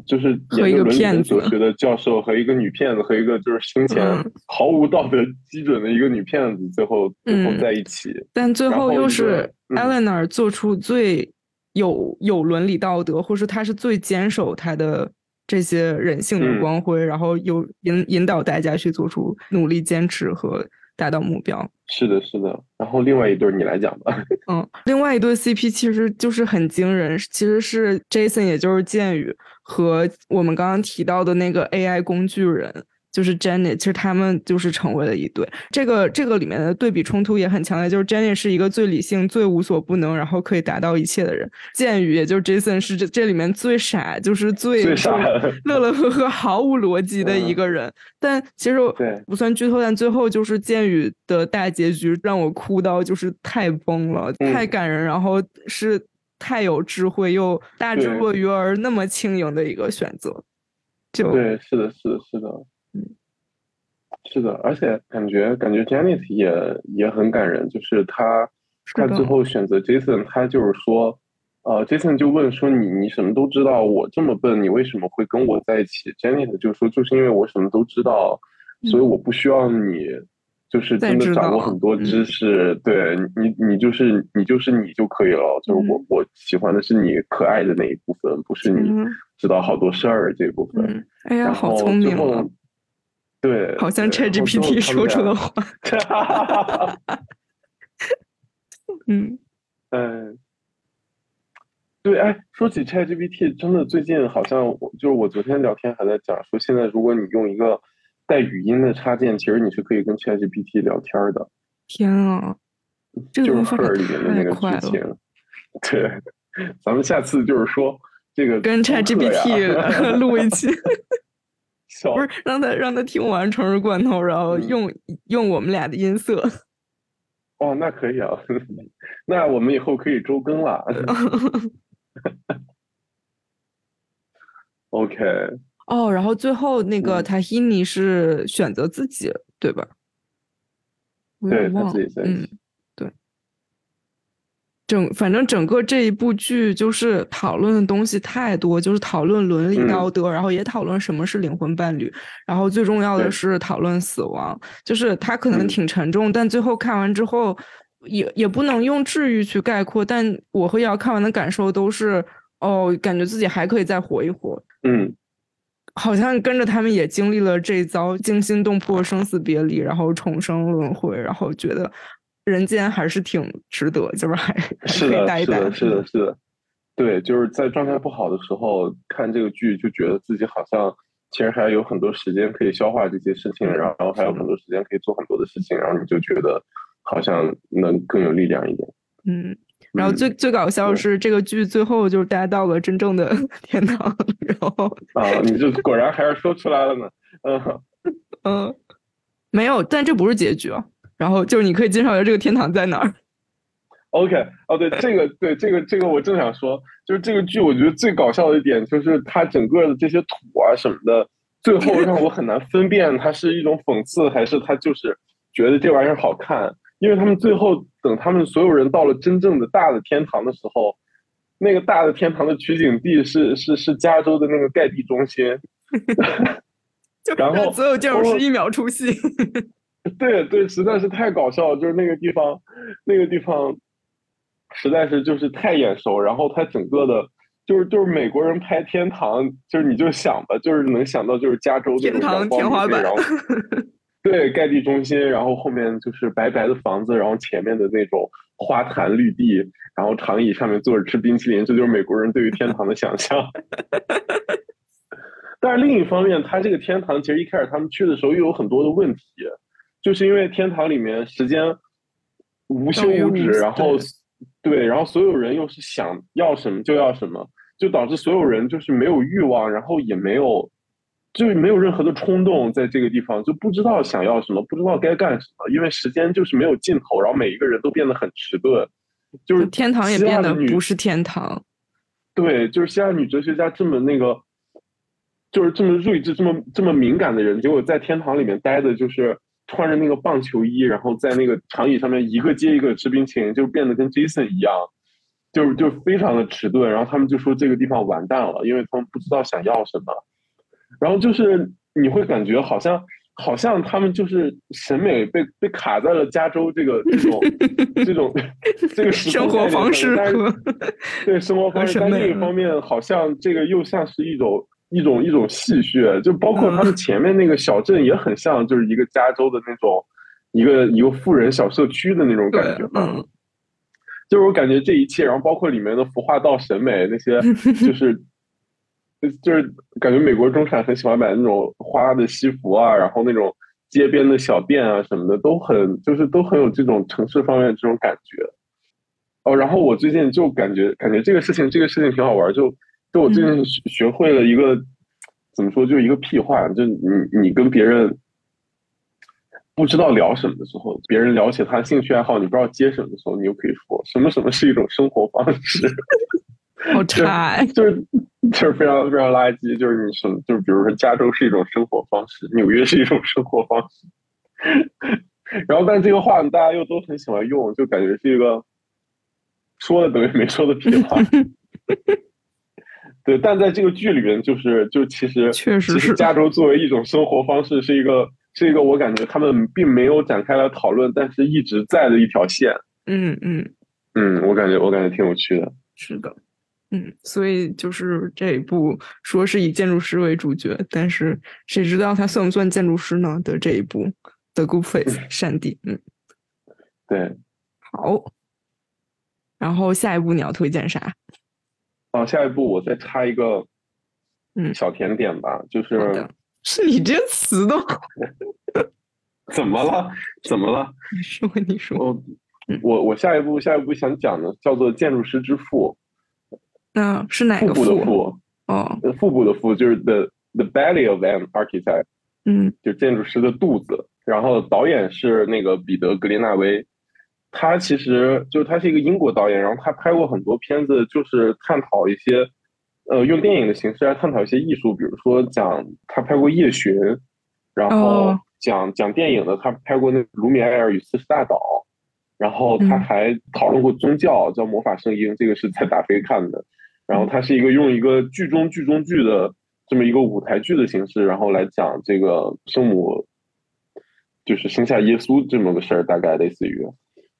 就是和一个骗子哲学的教授和一个女骗子和一个就是生前毫无道德基准的一个女骗子，最后最后在一起。但最后又是 Eleanor 做出最有有伦理道德，或是她是最坚守她的。这些人性的光辉，然后又引引导大家去做出努力、坚持和达到目标。是的，是的。然后另外一对你来讲吧。(laughs) 嗯，另外一对 CP 其实就是很惊人，其实是 Jason，也就是剑宇和我们刚刚提到的那个 AI 工具人。就是 Jenny，其实他们就是成为了一对。这个这个里面的对比冲突也很强烈，就是 Jenny 是一个最理性、最无所不能，然后可以达到一切的人。剑宇，也就是 Jason，是这这里面最傻，就是最 (laughs) 乐乐呵呵、毫无逻辑的一个人。但其实不算剧透，但最后就是剑宇的大结局让我哭到就是太崩了，太感人，然后是太有智慧又大智若愚而那么轻盈的一个选择。就对，是的，是的，是的。是的，而且感觉感觉 Janet 也也很感人，就是他他最后选择 Jason，他就是说，呃，Jason 就问说你你什么都知道，我这么笨，你为什么会跟我在一起？Janet 就说就是因为我什么都知道，所以我不需要你，就是真的掌握很多知识，对你你就是你就是你就可以了，就是我我喜欢的是你可爱的那一部分，不是你知道好多事儿这部分。哎呀，好聪明啊！对，好像 ChatGPT 说出的话。(laughs) 嗯嗯，对，哎，说起 ChatGPT，真的最近好像我就是我昨天聊天还在讲说，现在如果你用一个带语音的插件，其实你是可以跟 ChatGPT 聊天的。天啊，这个就是发展 Her 里面的那个太快剧了，情。对，咱们下次就是说这个跟 ChatGPT 录一期，笑 (laughs) 不是让他让他听完《城市罐头》，然后嗯用用我们俩的音色。哦，那可以啊，(laughs) 那我们以后可以周更了。(laughs) OK，哦，然后最后那个嗯 Tahini 是选择自己，对吧？对他自己在，嗯，对。整反正整个这一部剧就是讨论的东西太多，就是讨论伦理嗯道德，然后也讨论什么是灵魂伴侣，然后最重要的是讨论死亡。就是它可能嗯挺沉重，但最后看完之后，也也不能用治愈去概括。但我和瑶看完的感受都是，哦，感觉自己还可以再活一活。嗯，好像跟着他们也经历了这一遭惊心动魄、生死别离，然后重生轮回，然后觉得人间还是挺值得，就是还 (laughs) 是可以，待一待。是的，(laughs) 是的，是的，对，就是在状态不好的时候看这个剧，就觉得自己好像其实还有很多时间可以消化这些事情，然后还有很多时间可以做很多的事情，然后你就觉得好像能更有力量一点。嗯，然后嗯最最搞笑的是，这个剧最后就是待到了真正的 (laughs) 天堂，然后啊，你这果然还是说出来了呢。嗯，嗯，没有，但这不是结局啊。然后就是你可以介绍一下这个天堂在哪儿。OK，哦，对，这个，对这个，这个我正想说，就是这个剧，我觉得最搞笑的一点就是它整个的这些土啊什么的，最后让我很难分辨它是一种讽刺，还是它就是觉得这玩意儿好看。因为他们最后等他们所有人到了真正的大的天堂的时候，那个大的天堂的取景地是是是加州的那个盖蒂中心。(laughs) 就是然后所有建筑哦师一秒出戏。(laughs) 对对，实在是太搞笑了，就是那个地方，那个地方实在是就是太眼熟，然后它整个的，就是就是美国人拍天堂，就是你就想吧，就是能想到就是加州天堂天花板然后 (laughs) 对盖地中心，然后后面就是白白的房子，然后前面的那种花坛绿地，然后长椅上面坐着吃冰淇淋，这就是美国人对于天堂的想象。(laughs) 但是另一方面，它这个天堂其实一开始他们去的时候又有很多的问题，就是因为天堂里面时间无休无止，然后对对，然后所有人又是想要什么就要什么，就导致所有人就是没有欲望，然后也没有就是没有任何的冲动，在这个地方就不知道想要什么，不知道该干什么，因为时间就是没有尽头，然后每一个人都变得很迟钝，就是天堂也变得不是天堂。对，就是希腊女哲学家这么那个，就是这么睿智、这么这么敏感的人，结果在天堂里面待的就是穿着那个棒球衣，然后在那个长椅上面一个接一个吃冰淇淋，就变得跟 Jason 一样，就是就非常的迟钝。然后他们就说这个地方完蛋了，因为他们不知道想要什么。然后就是你会感觉好像好像他们就是审美被被卡在了加州这个这种 (laughs) 这种这个生活方式对生活方式，但另一方面好像这个又像是一种一种一种戏谑，就包括他们前面那个小镇也很像，就是一个加州的那种一个一个富人小社区的那种感觉嘛，嗯，就是我感觉这一切，然后包括里面的服化道审美那些，就是 (laughs) 就是感觉美国中产很喜欢买那种花的西服啊，然后那种街边的小店啊什么的，都很就是都很有这种城市方面的这种感觉。哦，然后我最近就感觉感觉这个事情这个事情挺好玩，就就我最近学学会了一个、怎么说，就一个屁话，就你你跟别人不知道聊什么的时候，别人聊起他兴趣爱好，你不知道接什么的时候，你就可以说什么什么是一种生活方式，(laughs) 好差哎。就是就是非常非常垃圾，就是你什么，就是比如说加州是一种生活方式，纽约是一种生活方式，然后但这个话大家又都很喜欢用，就感觉是一个说了等于没说的屁话。(laughs) 对，但在这个剧里面，就是就其实确实是加州作为一种生活方式，是一个是一个我感觉他们并没有展开来讨论，但是一直在的一条线。嗯嗯，嗯，我感觉我感觉挺有趣的。是的。嗯，所以就是这一部说是以建筑师为主角，但是谁知道他算不算建筑师呢？的这一部《The Good Place》山地，嗯，对，好。然后下一步你要推荐啥？啊，下一步我再插一个嗯小甜点吧，就是是你这词都 (laughs) 怎么了？怎么了？(laughs) 你说你说，我我我下一步下一步想讲的叫做建筑师之父，嗯，是哪个腹部的腹？腹，哦，呃腹部的腹就是 the the belly of an architect，嗯就建筑师的肚子。然后导演是那个彼得·格林纳威，他其实就是他是一个英国导演，然后他拍过很多片子，就是探讨一些，呃，用电影的形式来探讨一些艺术，比如说讲他拍过《夜巡》，然后哦讲讲电影的，他拍过那个《卢米埃尔与四十大岛》，然后他嗯还讨论过宗教，叫《魔法圣婴》，这个是在大飞看的。然后他是一个用一个剧中剧中剧的这么一个舞台剧的形式，然后来讲这个圣母就是生下耶稣这么个事儿，大概类似于。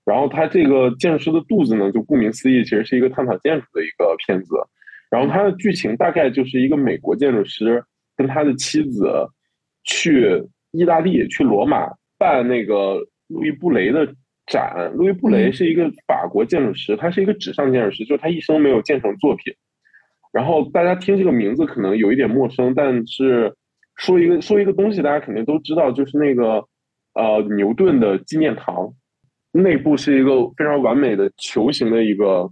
然后他这个建筑师的肚子呢，就顾名思义，其实是一个探讨建筑的一个片子。然后它的剧情大概就是一个美国建筑师跟他的妻子去意大利、去罗马办那个路易布雷的展。路易布雷嗯是一个法国建筑师，他是一个纸上建筑师，就是他一生没有建成作品。然后大家听这个名字可能有一点陌生，但是说一个说一个东西，大家肯定都知道，就是那个呃牛顿的纪念堂，内部是一个非常完美的球形的一个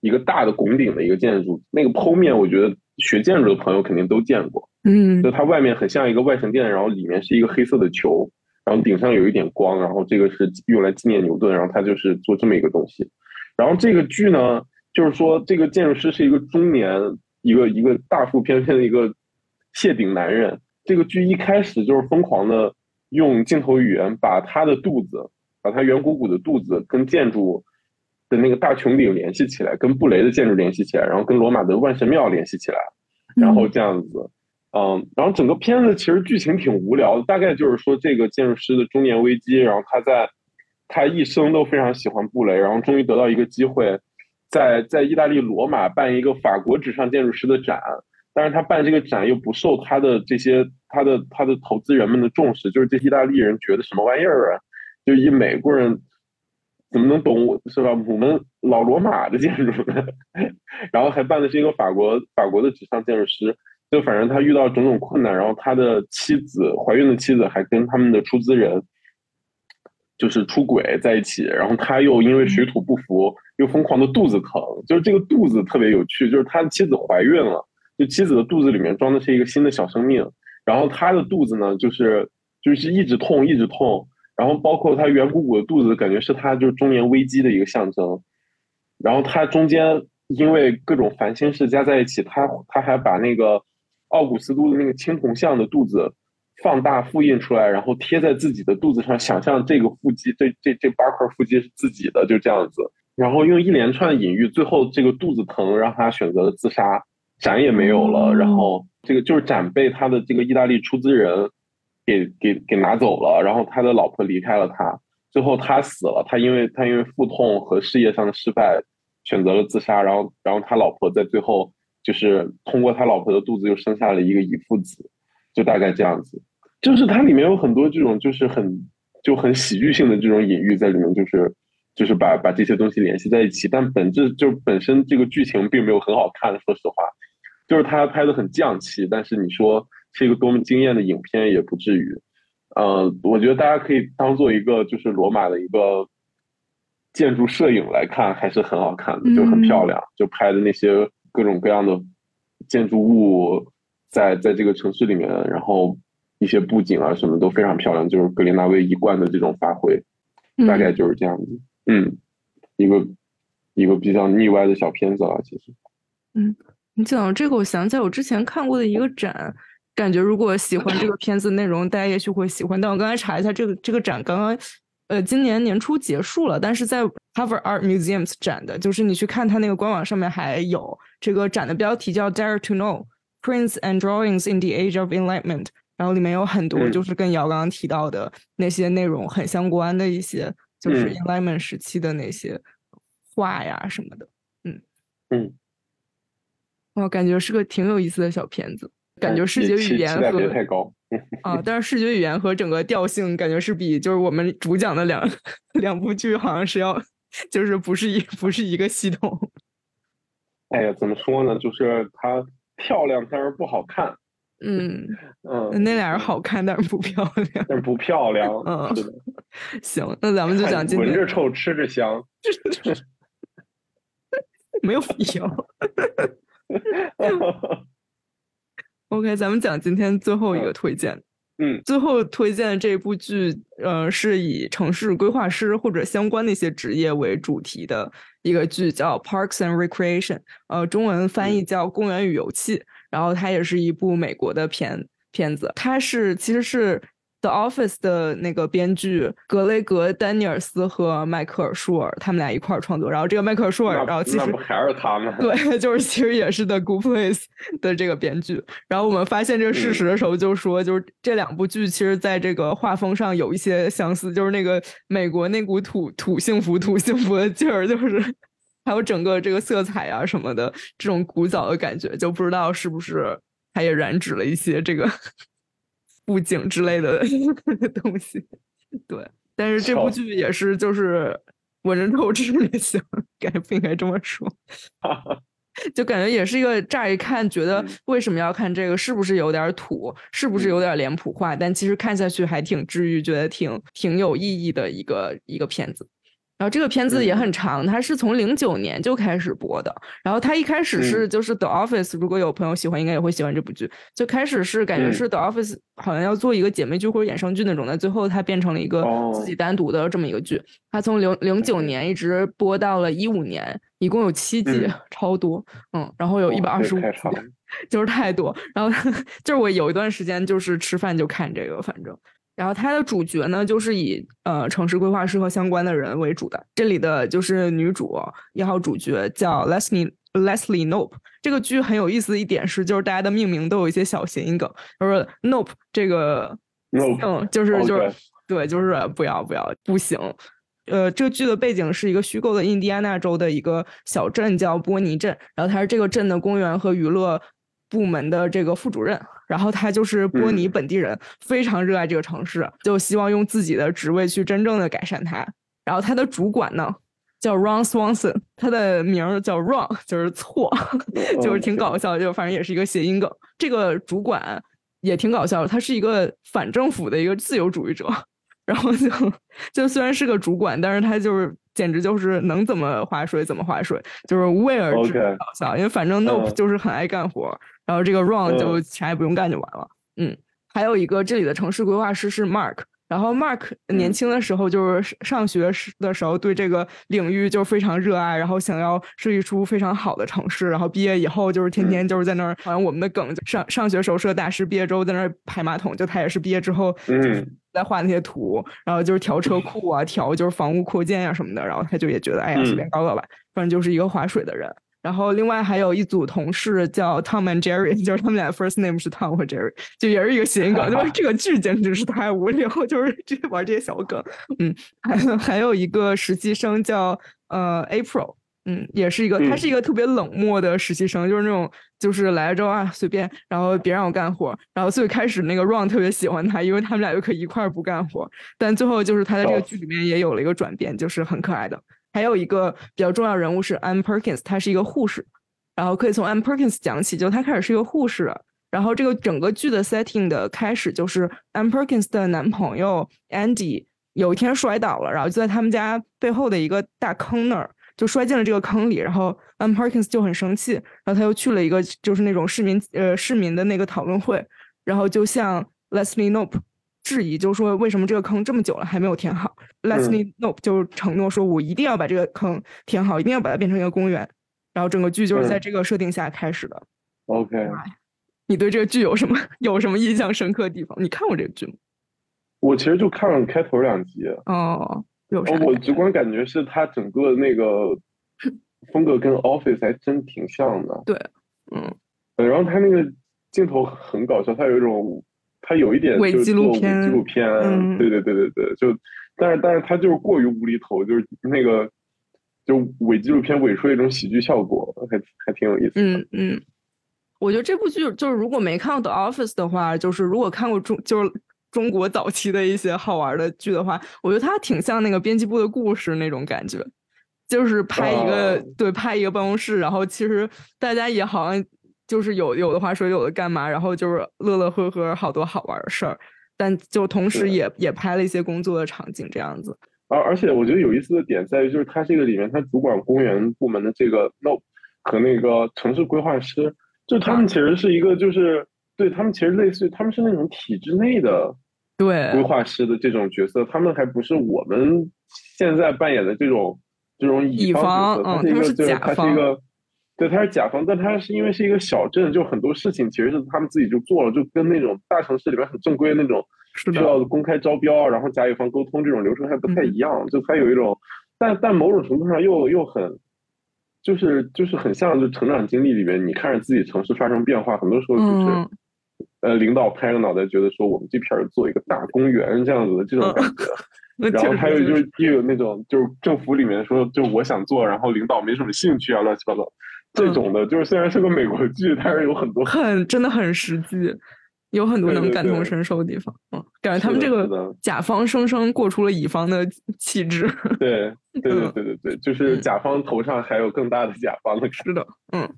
一个大的拱顶的一个建筑。那个剖面，我觉得学建筑的朋友肯定都见过。嗯就它外面很像一个外神殿，然后里面是一个黑色的球，然后顶上有一点光，然后这个是用来纪念牛顿，然后他就是做这么一个东西。然后这个剧呢，就是说这个建筑师是一个中年，一个一个大腹便便的一个谢顶男人。这个剧一开始就是疯狂的用镜头语言把他的肚子，把他圆鼓鼓的肚子跟建筑的那个大穹顶联系起来，跟布雷的建筑联系起来，然后跟罗马的万神庙联系起来，然后这样子。嗯，然后整个片子其实剧情挺无聊的，大概就是说这个建筑师的中年危机，然后他在他一生都非常喜欢布雷，然后终于得到一个机会，在在意大利罗马办一个法国纸上建筑师的展，但是他办这个展又不受他的这些他的他的投资人们的重视，就是这意大利人觉得什么玩意儿啊，就一美国人怎么能懂我是吧？我们老罗马的建筑呢？然后还办的是一个法国法国的纸上建筑师。就反正他遇到种种困难，然后他的妻子怀孕的妻子还跟他们的出资人就是出轨在一起，然后他又因为水土不服，又疯狂的肚子疼，就是这个肚子特别有趣，就是他的妻子怀孕了，就妻子的肚子里面装的是一个新的小生命，然后他的肚子呢，就是就是一直痛一直痛，然后包括他圆鼓鼓的肚子，感觉是他就是中年危机的一个象征，然后他中间因为各种烦心事加在一起，他他还把那个。奥古斯都的那个青铜像的肚子放大复印出来，然后贴在自己的肚子上，想象这个腹肌，这这这八块腹肌是自己的，就这样子。然后用一连串的隐喻，最后这个肚子疼让他选择了自杀，展也没有了。然后这个就是展被他的这个意大利出资人给给给拿走了，然后他的老婆离开了他，最后他死了。他因为他因为腹痛和事业上的失败选择了自杀，然后然后他老婆在最后。就是通过他老婆的肚子又生下了一个遗腹子，就大概这样子。就是它里面有很多这种就是很就很喜剧性的这种隐喻在里面，就是就是把把这些东西联系在一起。但本质就本身这个剧情并没有很好看，说实话，就是他拍的很匠气。但是你说是一个多么惊艳的影片也不至于。呃，我觉得大家可以当做一个就是罗马的一个建筑摄影来看，还是很好看的，就很漂亮，就拍的那些。各种各样的建筑物在在这个城市里面，然后一些布景啊什么都非常漂亮，就是格林纳威一贯的这种发挥，大概就是这样子。嗯，一个一个比较腻歪的小片子了，其实。嗯，你讲到这个，我想起来我之前看过的一个展，感觉如果喜欢这个片子内容，大家也许会喜欢。但我刚才查一下，这个这个展刚刚。呃，今年年初结束了，但是在 Harvard Art Museums 展的，就是你去看它那个官网上面还有这个展的标题叫 Dare to Know Prints and Drawings in the Age of Enlightenment，然后里面有很多就是跟姚刚刚提到的那些内容很相关的一些，就是 Enlightenment 时期的那些画呀什么的。嗯嗯，我感觉是个挺有意思的小片子，感觉视觉语言和别太高。(laughs) 啊，但是视觉语言和整个调性感觉是比就是我们主讲的两 (laughs) 两部剧好像是要，就是不是一不是一个系统。(laughs) 哎呀，怎么说呢？就是它漂亮，但是不好看。嗯，嗯，那俩人好看，但是不漂亮。但是不漂亮。嗯是的，行，那咱们就讲今天闻着臭，吃着香。没有必要。OK，咱们讲今天最后一个推荐。嗯最后推荐的这部剧，呃，是以城市规划师或者相关的一些职业为主题的一个剧，叫《Parks and Recreation》，呃，中文翻译叫《公园与游戏》。然后它也是一部美国的片片子，它是其实是。The Office 的那个编剧格雷格·丹尼尔斯和迈克尔·舒尔他们俩一块儿创作，然后这个迈克尔·舒尔，然后其实那不还是他们？对，(laughs) 就是其实也是 The Good Place 的这个编剧。然后我们发现这个事实的时候，就说就是这两部剧其实在这个画风上有一些相似，就是那个美国那股土土幸福土幸福的劲儿，就是还有整个这个色彩啊什么的这种古早的感觉，就不知道是不是它也染指了一些这个布景之类的 (laughs) 东西。对，但是这部剧也是就是闻着臭吃着香，该不应该这么说？(laughs) 就感觉也是一个乍一看觉得嗯为什么要看这个，是不是有点土，是不是有点脸谱化？但其实看下去还挺治愈，觉得挺挺有意义的一个一个片子。然后这个片子也很长，它是从零九年就开始播的。然后它一开始是就是《The Office》，如果有朋友喜欢，应该也会喜欢这部剧。就开始是感觉嗯是《The Office》好像要做一个姐妹剧或者衍生剧那种的，最后它变成了一个自己哦单独的这么一个剧。它从零零九年一直播到了一五年，一共有七集，嗯超多。嗯，然后有一百哇二十五集就是太多。然后 (laughs) 就是我有一段时间就是吃饭就看这个，反正。然后它的主角呢，就是以呃城市规划师和相关的人为主的。这里的就是女主一号主角叫 Leslie Leslie Nope。这个剧很有意思的一点是，就是大家的命名都有一些小谐音梗，就是 Nope 这个 Nope 嗯，就是就是对，就是不要不要不行。呃，这个剧的背景是一个虚构的印第安纳州的一个小镇，叫波尼镇。然后他是这个镇的公园和娱乐部门的这个副主任。然后他就是波尼嗯本地人，非常热爱这个城市，就希望用自己的职位去真正的改善它。然后他的主管呢叫 Ron Swanson，他的名儿叫 Ron，就是错，(laughs) 就是挺搞笑，就反正也是一个谐音梗。这个主管也挺搞笑的，他是一个反政府的一个自由主义者。(laughs) 然后就就虽然是个主管，但是他就是简直就是能怎么划水怎么划水，就是无为而治搞笑。因为反正 Nope 嗯就是很爱干活，然后这个 Ron 就嗯啥也不用干就完了。嗯，还有一个这里的城市规划师是 Mark。然后 Mark 年嗯轻的时候就是上学时的时候对这个领域就非常热爱，然后想要设计出非常好的城市。然后毕业以后就是天天就是在那儿，好像我们的梗就上上学时候是个大师，毕业之后在那儿排马桶。就他也是毕业之后嗯在画那些图，然后就是调车库啊，调就是房屋扩建呀、什么的。然后他就也觉得，哎呀，随便搞搞吧，反正就是一个划水的人。然后另外还有一组同事叫 Tom and Jerry，就是他们俩 first name 是 Tom 和 Jerry，就也是一个谐音梗。就是这个 (laughs) 剧简直是太无聊，就是这玩这些小梗。嗯，还还有一个实习生叫呃 April。嗯，也是一个，他嗯。是一个特别冷漠的实习生，就是那种，就是来了之后啊随便，然后别让我干活，然后最开始那个 Ron 特别喜欢他，因为他们俩就可以一块儿不干活，但最后就是他在这个哦。剧里面也有了一个转变，就是很可爱的。还有一个比较重要人物是 Ann Perkins，她是一个护士，然后可以从 Ann Perkins 讲起，就她开始是一个护士，然后这个整个剧的 setting 的开始就是 Ann Perkins 的男朋友 Andy 有一天摔倒了，然后就在他们家背后的一个大坑那儿就摔进了这个坑里，然后 Ann Perkins 就很生气，然后他又去了一个就是那种市民呃市民的那个讨论会，然后就向 Leslie Nope 质疑，就说为什么这个坑这么久了还没有填好？Leslie Nope 就承诺说，我一定要把这个坑填好，一定要把它变成一个公园。然后整个剧就是在嗯这个设定下开始的。，OK，你对这个剧有什么 (laughs) 有什么印象深刻的地方？你看过这个剧吗？我其实就看了开头两集，哦，有啥哦，我直观感觉是它整个那个 (laughs) 风格跟 Office 还真挺像的。对，嗯，呃然后它那个镜头很搞笑，它有一种，它有一点伪就是纪录片纪录片，嗯对对对对对，就，但是但是它就是过于无厘头，就是那个就伪纪录片伪出一种喜剧效果，还还挺有意思的。嗯嗯，我觉得这部剧就是如果没看过《The Office》的话，就是如果看过中就是中国早期的一些好玩的剧的话，我觉得它挺像那个编辑部的故事那种感觉，就是拍一个、哦对拍一个办公室，然后其实大家也好像就是有有的话说，有的干嘛，然后就是乐乐呵呵，好多好玩的事儿。但就同时也也拍了一些工作的场景，这样子。而而且我觉得有意思的点在于，就是他这个里面，他主管公园部门的这个 No 和那个城市规划师，就他们其实是一个，就是对他们其实类似于他们是那种体制内的对规划师的这种角色，他们还不是我们现在扮演的这种这种乙方角色，他是一个，他是一个，对，他是甲方，但他是因为是一个小镇，就很多事情其实是他们自己就做了，就跟那种大城市里面很正规的那种。需要公开招标，然后甲乙方沟通这种流程还不太一样，就他有一种，但但某种程度上又又很，就是就是很像就成长经历里面，你看着自己城市发生变化，很多时候就是，呃，领导拍个脑袋觉得说我们这片儿做一个大公园这样子的这种感觉，(laughs) 然后还有就是又有那种就是政府里面说就我想做，然后领导没什么兴趣啊，乱七八糟这种的，就是虽然是个美国剧，但是有很多很真的很实际。有很多能感同身受的地方，嗯，感觉他们这个甲方生生过出了乙方的气质。对，(laughs) 对对对对对，就是甲方头上还有更大的甲方的。是的，嗯，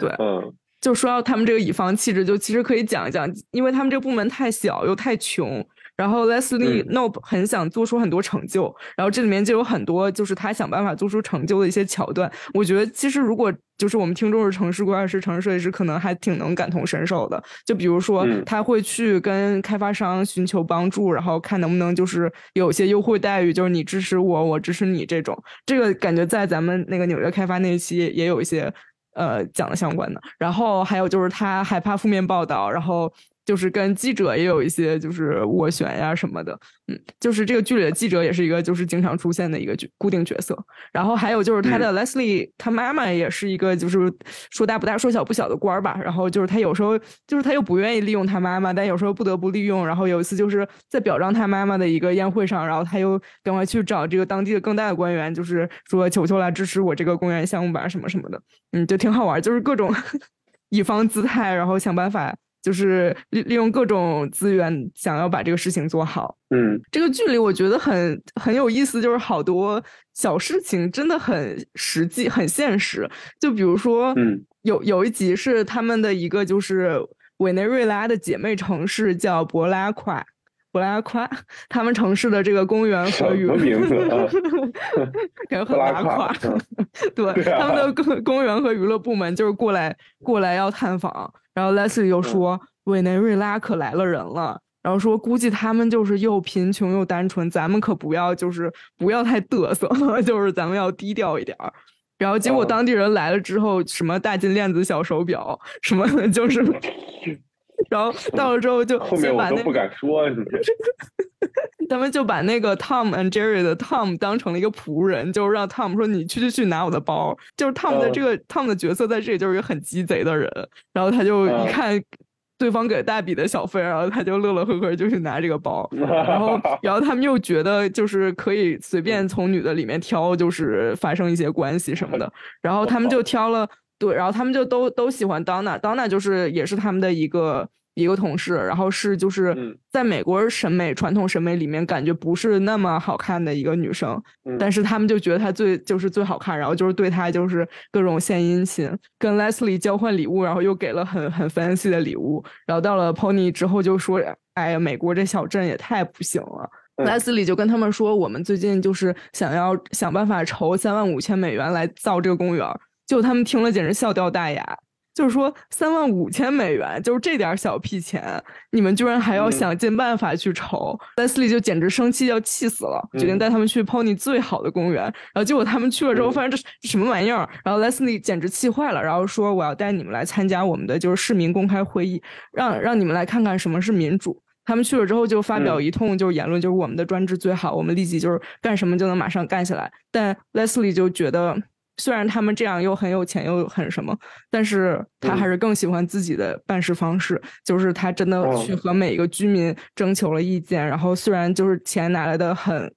对，嗯，就说到他们这个乙方气质，就其实可以讲一讲，因为他们这个部门太小又太穷。然后 Leslie Knope 很想做出很多成就，然后这里面就有很多就是他想办法做出成就的一些桥段。我觉得其实如果就是我们听众是城市规划师、城市设计师，可能还挺能感同身受的。就比如说他会去跟开发商寻求帮助，然后看能不能就是有些优惠待遇，就是你支持我，我支持你这种。这个感觉在咱们那个纽约开发那一期也有一些呃讲的相关的。然后还有就是他害怕负面报道，然后。就是跟记者也有一些就是斡旋呀什么的，嗯，就是这个剧里的记者也是一个就是经常出现的一个固定角色。然后还有就是他的 Leslie，他妈妈也是一个就是说大不大说小不小的官儿吧。然后就是他有时候就是他又不愿意利用他妈妈，但有时候不得不利用。然后有一次就是在表彰他妈妈的一个宴会上，然后他又赶快去找这个当地的更大的官员，就是说求求来支持我这个公园项目吧什么什么的，嗯，就挺好玩，就是各种 (laughs) 乙方姿态，然后想办法。就是利利用各种资源，想要把这个事情做好。嗯，这个剧里我觉得很很有意思，就是好多小事情真的很实际、很现实。就比如说，嗯，有有一集是他们的一个就是委内瑞拉的姐妹城市叫博拉夸，博拉夸，他们城市的这个公园和娱乐名字啊，(laughs) 感觉很拉垮。(laughs) 对，他们的公公园和娱乐部门就是过来过来要探访。然后 Leslie 又说：“委内瑞拉可来了人了。”然后说：“估计他们就是又贫穷又单纯，咱们可不要就是不要太嘚瑟，(laughs) 就是咱们要低调一点儿。”然后结果当地人来了之后，什么大金链子、小手表，什么 (laughs) 就是，(laughs) 然后到了之后就 (laughs) 后面我都不敢说，他 (laughs) 们就把那个 Tom and Jerry 的 Tom 当成了一个仆人，就是让 Tom 说：“你去去去拿我的包。”就是 Tom 的这个 Tom 的角色在这里就是一个很鸡贼的人，然后他就一看对方给大笔的小费，然后他就乐乐呵呵就去拿这个包，(laughs) 然后然后他们又觉得就是可以随便从女的里面挑，就是发生一些关系什么的，然后他们就挑了对，然后他们就都都喜欢 Donna，Donna 就是也是他们的一个。一个同事，然后是就是在美国审美传统审美里面，感觉不是那么好看的一个女生，但是他们就觉得她最就是最好看，然后就是对她就是各种献殷勤，跟 Leslie 交换礼物，然后又给了很很 fancy 的礼物，然后到了 Pony 之后就说，哎呀，美国这小镇也太不行了。Leslie 就跟他们说，我们最近就是想要想办法筹三万五千美元来造这个公园，就他们听了简直笑掉大牙。就是说，三万五千美元，就是这点小屁钱，你们居然还要想尽办法去筹，Leslie 就简直生气要气死了，决定带他们去 Pony 最好的公园。然后结果他们去了之后，发现这什么玩意儿？然后 Leslie 简直气坏了，然后说：“我要带你们来参加我们的就是市民公开会议，让让你们来看看什么是民主。”他们去了之后就发表一通就是言论，就是我们的专制最好，我们立即就是干什么就能马上干起来。但 Leslie 就觉得。虽然他们这样又很有钱又很什么，但是他还是更喜欢自己的办事方式，就是他真的去和每一个居民征求了意见，然后虽然就是钱拿来的很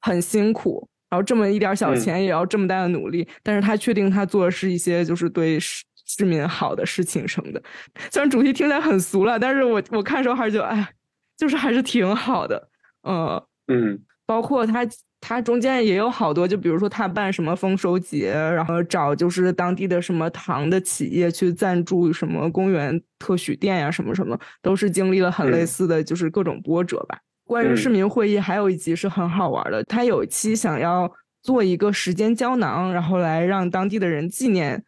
很辛苦，然后这么一点小钱也要这么大的努力，但是他确定他做的是一些就是对市市民好的事情什么的。虽然主题听起来很俗了，但是我我看的时候还是觉得，哎，就是还是挺好的，嗯嗯，包括他。它中间也有好多，就比如说他办什么丰收节，然后找就是当地的什么糖的企业去赞助什么公园特许店呀，什么什么，都是经历了很类似的就是各种波折吧。关于市民会议，还有一集是很好玩的，他有一期想要做一个时间胶囊，然后来让当地的人纪念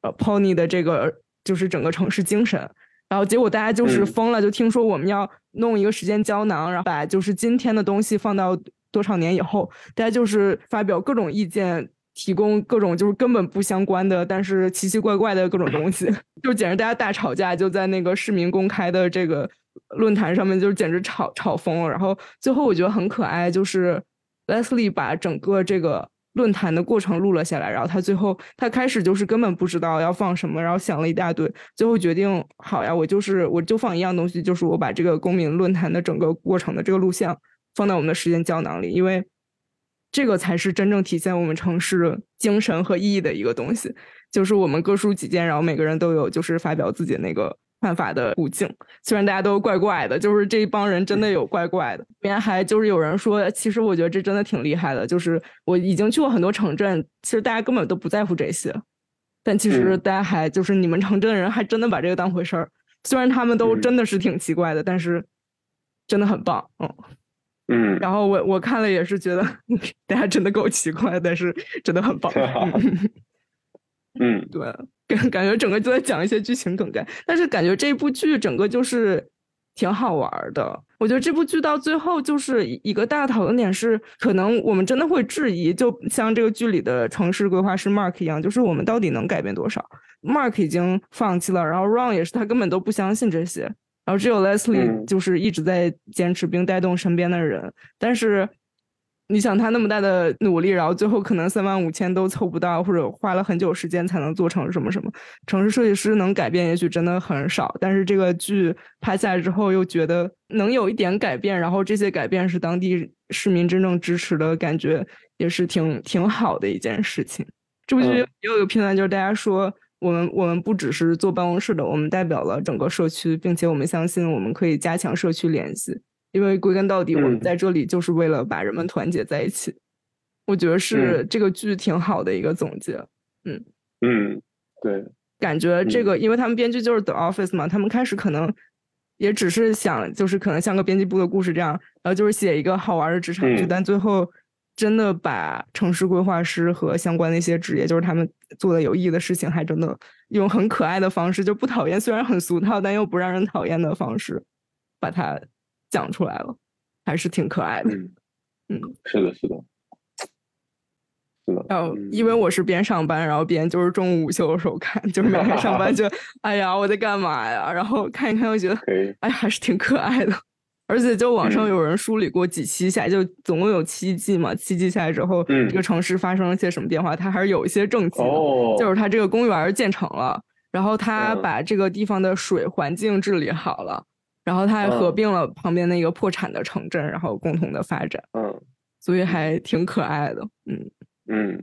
呃 Pony 的这个就是整个城市精神。然后结果大家就是疯了，就听说我们要弄一个时间胶囊，然后把就是今天的东西放到多少年以后，大家就是发表各种意见，提供各种就是根本不相关的，但是奇奇怪怪的各种东西，(laughs) 就简直大家大吵架，就在那个市民公开的这个论坛上面，就简直吵吵疯了。然后最后我觉得很可爱，就是 Leslie 把整个这个。论坛的过程录了下来，然后他最后他开始就是根本不知道要放什么，然后想了一大堆，最后决定好呀，我就是我就放一样东西，就是我把这个公民论坛的整个过程的这个录像放到我们的时间胶囊里，因为这个才是真正体现我们城市精神和意义的一个东西，就是我们各抒己见，然后每个人都有就是发表自己那个。看法的途径，虽然大家都怪怪的，就是这一帮人真的有怪怪的。里面还就是有人说，其实我觉得这真的挺厉害的。就是我已经去过很多城镇，其实大家根本都不在乎这些，但其实大家还就是你们城镇的人还真的把这个当回事儿。虽然他们都真的是挺奇怪的，但是真的很棒，嗯嗯。然后我我看了也是觉得 (laughs) 大家真的够奇怪，但是真的很棒。(laughs) 嗯，对。感感觉整个就在讲一些剧情梗概，但是感觉这部剧整个就是挺好玩的。我觉得这部剧到最后就是一个大讨论点是，可能我们真的会质疑，就像这个剧里的城市规划师 Mark 一样，就是我们到底能改变多少？Mark 已经放弃了，然后 Ron 也是，他根本都不相信这些，然后只有 Leslie 就是一直在坚持并带动身边的人，但是。你想他那么大的努力，然后最后可能三万五千都凑不到，或者花了很久时间才能做成什么什么城市设计师能改变，也许真的很少。但是这个剧拍下来之后，又觉得能有一点改变，然后这些改变是当地市民真正支持的感觉，也是挺挺好的一件事情。这部剧也有一个片段，就是大家说我们我们不只是坐办公室的，我们代表了整个社区，并且我们相信我们可以加强社区联系。因为归根到底，我们在这里就是为了把人们团结在一起。我觉得是这个剧挺好的一个总结。嗯嗯，对，感觉这个，因为他们编剧就是 The Office 嘛，他们开始可能也只是想，就是可能像个编辑部的故事这样，然后就是写一个好玩的职场剧，但最后真的把城市规划师和相关的一些职业，就是他们做的有意义的事情，还真的用很可爱的方式，就不讨厌，虽然很俗套，但又不让人讨厌的方式，把它。讲出来了，还是挺可爱的。嗯，是的，是的，是的。然后，因为我是边上班，然后边就是中午午休的时候看，就是每天上班 (laughs) 就，哎呀，我在干嘛呀？然后看一看，又觉得，哎，还是挺可爱的。而且，就网上有人梳理过几期下来，就总共有七季嘛，七季下来之后，这个城市发生了些什么变化？它还是有一些政绩的，就是它这个公园建成了，然后它把这个地方的水环境治理好了。然后它还合并了旁边那个破产的城镇，然后共同的发展。嗯，所以还挺可爱的。嗯嗯，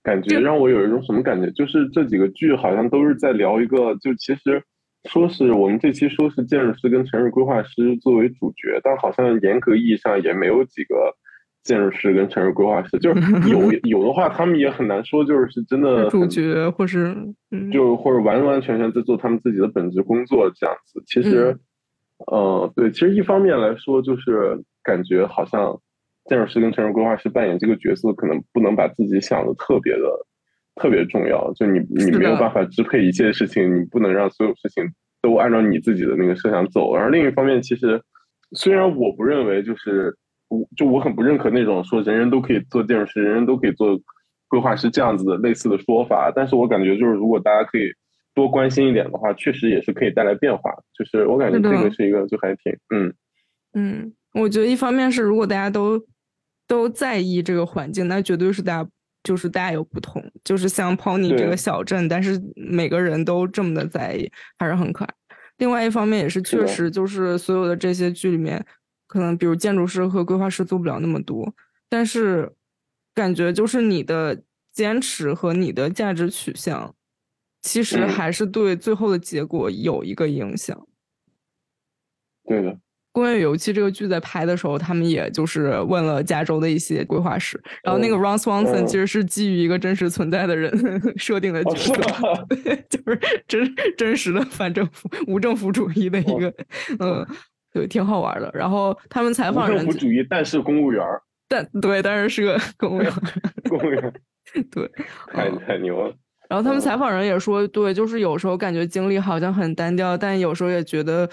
感觉让我有一种什么感觉？就是这几个剧好像都是在聊一个，就其实说是我们这期说是建筑师跟城市规划师作为主角，但好像严格意义上也没有几个建筑师跟城市规划师，就是 (laughs) 有有的话，他们也很难说就是是真的主角，或是就或者完完全全在做他们自己的本职工作这样子。其实。嗯，对，其实一方面来说，就是感觉好像建筑师跟城市规划师扮演这个角色，可能不能把自己想的特别的特别重要。就你你没有办法支配一切事情，你不能让所有事情都按照你自己的那个设想走。然后另一方面，其实虽然我不认为就是我就我很不认可那种说人人都可以做建筑师，人人都可以做规划师这样子的类似的说法，但是我感觉就是如果大家可以。多关心一点的话，确实也是可以带来变化。就是我感觉这个是一个，就还挺嗯嗯。我觉得一方面是，如果大家都都在意这个环境，那绝对是大家就是大家有不同。就是像 Pony 这个小镇，但是每个人都这么的在意，还是很可爱。另外一方面也是确实，就是所有的这些剧里面，可能比如建筑师和规划师做不了那么多，但是感觉就是你的坚持和你的价值取向。其实还是对最后的结果有一个影响。对的，公园与油漆》这个剧在拍的时候，他们也就是问了加州的一些规划师，然后那个 Ron Swanson 其实是基于一个真实存在的人 (laughs) 设定的角色，(laughs) 就是真真实的反政府无政府主义的一个，(laughs) 嗯，对，挺好玩的。然后他们采访人，政府主义，但是公务员但对，但是是个公务员，公务员，对，太太牛了。然后他们采访人也说，对，就是有时候感觉经历好像很单调，但有时候也觉得。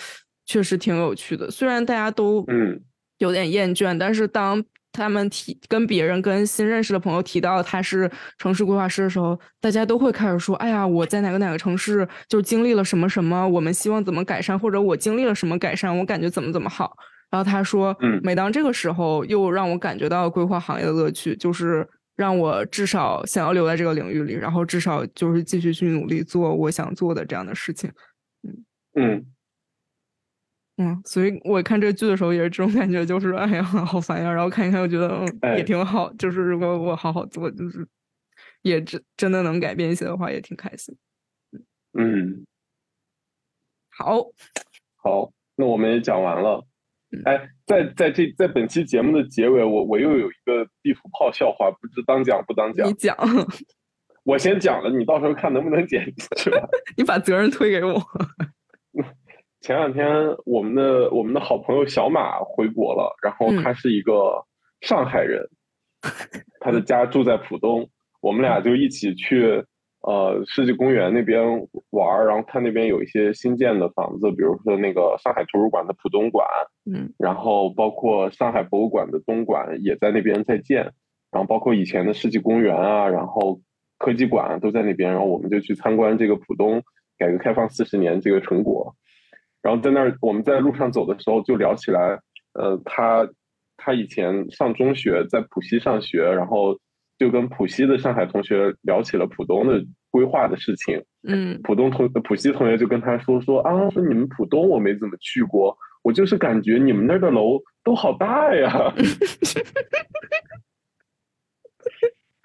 确实挺有趣的，虽然大家都嗯有点厌倦，但是当他们提跟别人跟新认识的朋友提到他是城市规划师的时候，大家都会开始说：“哎呀，我在哪个哪个城市就经历了什么什么，我们希望怎么改善，或者我经历了什么改善，我感觉怎么怎么好。”然后他说：“嗯，每当这个时候，又让我感觉到规划行业的乐趣，就是让我至少想要留在这个领域里，然后至少就是继续去努力做我想做的这样的事情。”嗯嗯。嗯，所以我看这个剧的时候也是这种感觉，就是哎呀，好烦呀。然后看一看，又觉得嗯也挺好。就是如果我好好做，就是也真真的能改变一些的话，也挺开心。嗯，好，好，那我们也讲完了。哎，在在这在本期节目的结尾，我我又有一个地图炮笑话，不知当讲不当讲？你讲，我先讲了，你到时候看能不能剪进去。(laughs) 你把责任推给我。前两天，我们的我们的好朋友小马回国了，然后他是一个上海人，他的家住在浦东，我们俩就一起去呃世纪公园那边玩，然后看那边有一些新建的房子，比如说那个上海图书馆的浦东馆，嗯，然后包括上海博物馆的东馆也在那边在建，然后包括以前的世纪公园啊，然后科技馆都在那边，然后我们就去参观这个浦东改革开放四十年这个成果。然后在那儿，我们在路上走的时候就聊起来，呃，他他以前上中学在浦西上学，然后就跟浦西的上海同学聊起了浦东的规划的事情。嗯，浦东同浦西同学就跟他说说啊，说你们浦东我没怎么去过，我就是感觉你们那儿的楼都好大呀。(laughs)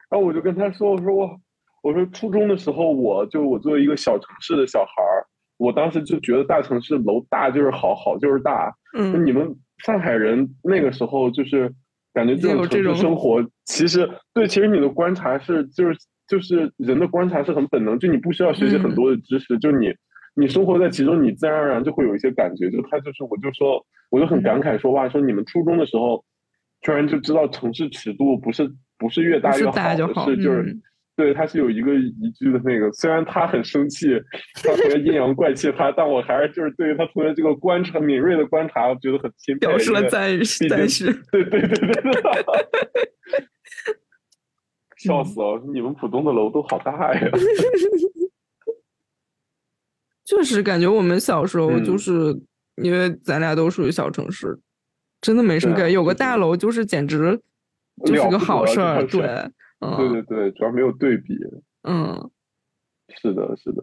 然后我就跟他说，我说我我说初中的时候，我就我作为一个小城市的小孩儿。我当时就觉得大城市楼大就是好，好就是大。嗯，你们上海人那个时候就是感觉这种城市生活，其实对，其实你的观察是就是就是人的观察是很本能，就你不需要学习很多的知识，就你你生活在其中，你自然而然就会有一些感觉。就他就是我就说我就很感慨说哇，说你们初中的时候居然就知道城市尺度不是不是越大越好，是就是。对，他是有一个一句的那个，虽然他很生气，他同学阴阳怪气他，但我还是就是对于他同学这个观察敏锐的观察，我觉得很钦佩。表示了赞赞许。对对对 (laughs) 对对。笑死了！你们浦东的楼都好大呀。(laughs) 确实，感觉我们小时候就是因为咱俩都属于小城市，真的没什么感觉。有个大楼就是简直就是个好事儿，对。对对对，主要没有对比。嗯，是的，是的。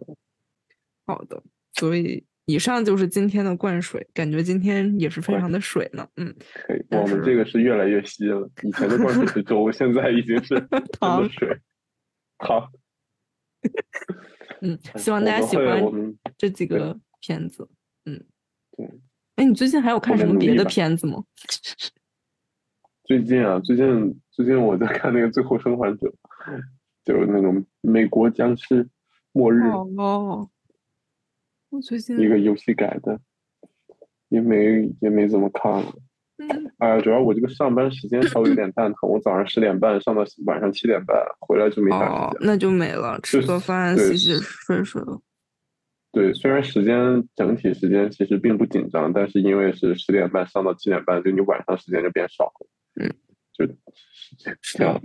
好的，所以以上就是今天的灌水，感觉今天也是非常的水呢。嗯，可以。我们这个是越来越稀了，(laughs) 以前的灌水是粥，现在已经是 (laughs) 汤水。好。嗯，希望大家喜欢这几个片子。嗯，对。哎，你最近还有看什么别的片子吗？(laughs) 最近啊，最近最近我在看那个《最后生还者》，就是那种美国僵尸末日哦。我最近一个游戏改的，也没也没怎么看了。嗯。哎呀，主要我这个上班时间稍微有点蛋疼，我早上十点半上到晚上七点半，回来就没啥时间。那就没了，吃个饭，洗洗睡睡了。对，虽然时间整体时间其实并不紧张，但是因为是十点半上到七点半，就你晚上时间就变少了。嗯，就是 (laughs) 这样。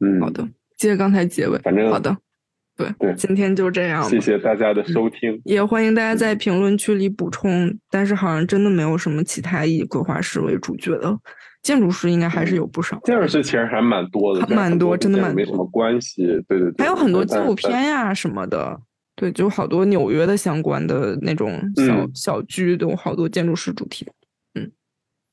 嗯，好的，接着刚才结尾，反正好的，对对，今天就这样。谢谢大家的收听，也欢迎大家在评论区里补充。但是好像真的没有什么其他以规划师为主角的，建筑师应该还是有不少。建筑师其实还蛮多的，蛮多，真的蛮多，没什么关系。对对对，还有很多纪录片呀什么的，对，就好多纽约的相关的那种小小剧，都好多建筑师主题。嗯，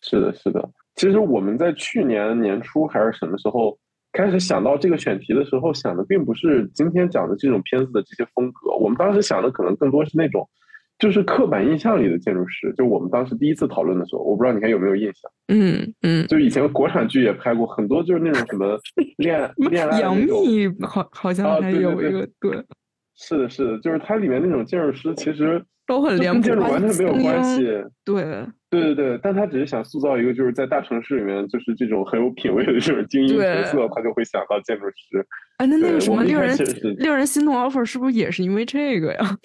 是的，是的。其实我们在去年年初还是什么时候开始想到这个选题的时候，想的并不是今天讲的这种片子的这些风格。我们当时想的可能更多是那种就是刻板印象里的建筑师。就我们当时第一次讨论的时候，我不知道你还有没有印象？嗯嗯，就以前国产剧也拍过很多，就是那种什么 (laughs) 恋恋爱杨。幂好好像啊还有一个对，是的，是的，就是它里面那种建筑师，其实都很脸谱化跟建筑完全没有关系。对，对对对，但他只是想塑造一个就是在大城市里面就是这种很有品位的这种精英角色，他就会想到建筑师。哎，那那个什么令人令人心动 offer 是不是也是因为这个呀？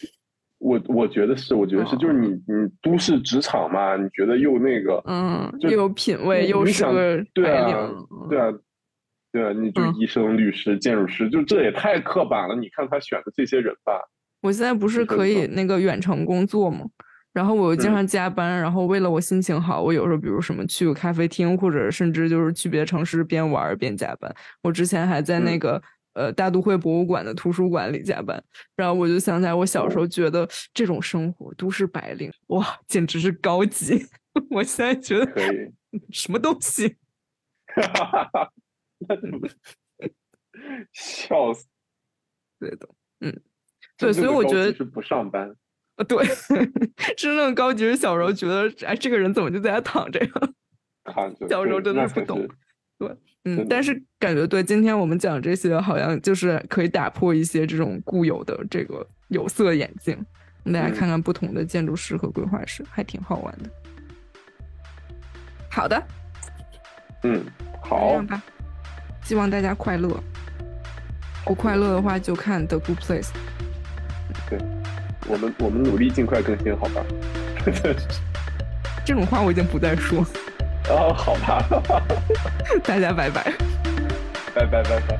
我我觉得是，我觉得是，就是你你都市职场嘛，你觉得又那个，嗯，又有品位，又是个对啊对啊，对啊，你就嗯医生、律师、建筑师，就这也太刻板了。你看他选的这些人吧，我现在不是是可以那个远程工作吗？然后我又经嗯常加班，然后为了我心情好，我有时候比如什么去个咖啡厅，或者甚至就是去别的城市边玩边加班。我之前还在那嗯个、呃大都会博物馆的图书馆里加班，然后我就想起来我小时候觉得这种生活，都市白领，哇，简直是高级。(laughs) 我现在觉得 (laughs) 什么东西？哈哈哈哈笑死？对的，嗯，对，所以我觉得级是不上班，呃，对，(laughs) 真正高级是小时候觉得，哎，这个人怎么就在家躺着呀？(laughs) 躺着小时候真的不懂对嗯，但是感觉对，今天我们讲这些，好像就是可以打破一些这种固有的这个有色眼镜，让大家嗯看看不同的建筑师和规划师，还挺好玩的。好的，嗯，好这样，吧，希望大家快乐。不快乐的话，就看 The Good Place。我们我们努力尽快更新，好吧？(laughs) 这种话我已经不再说，哦，好吧，(laughs) 大家拜拜。拜拜拜拜。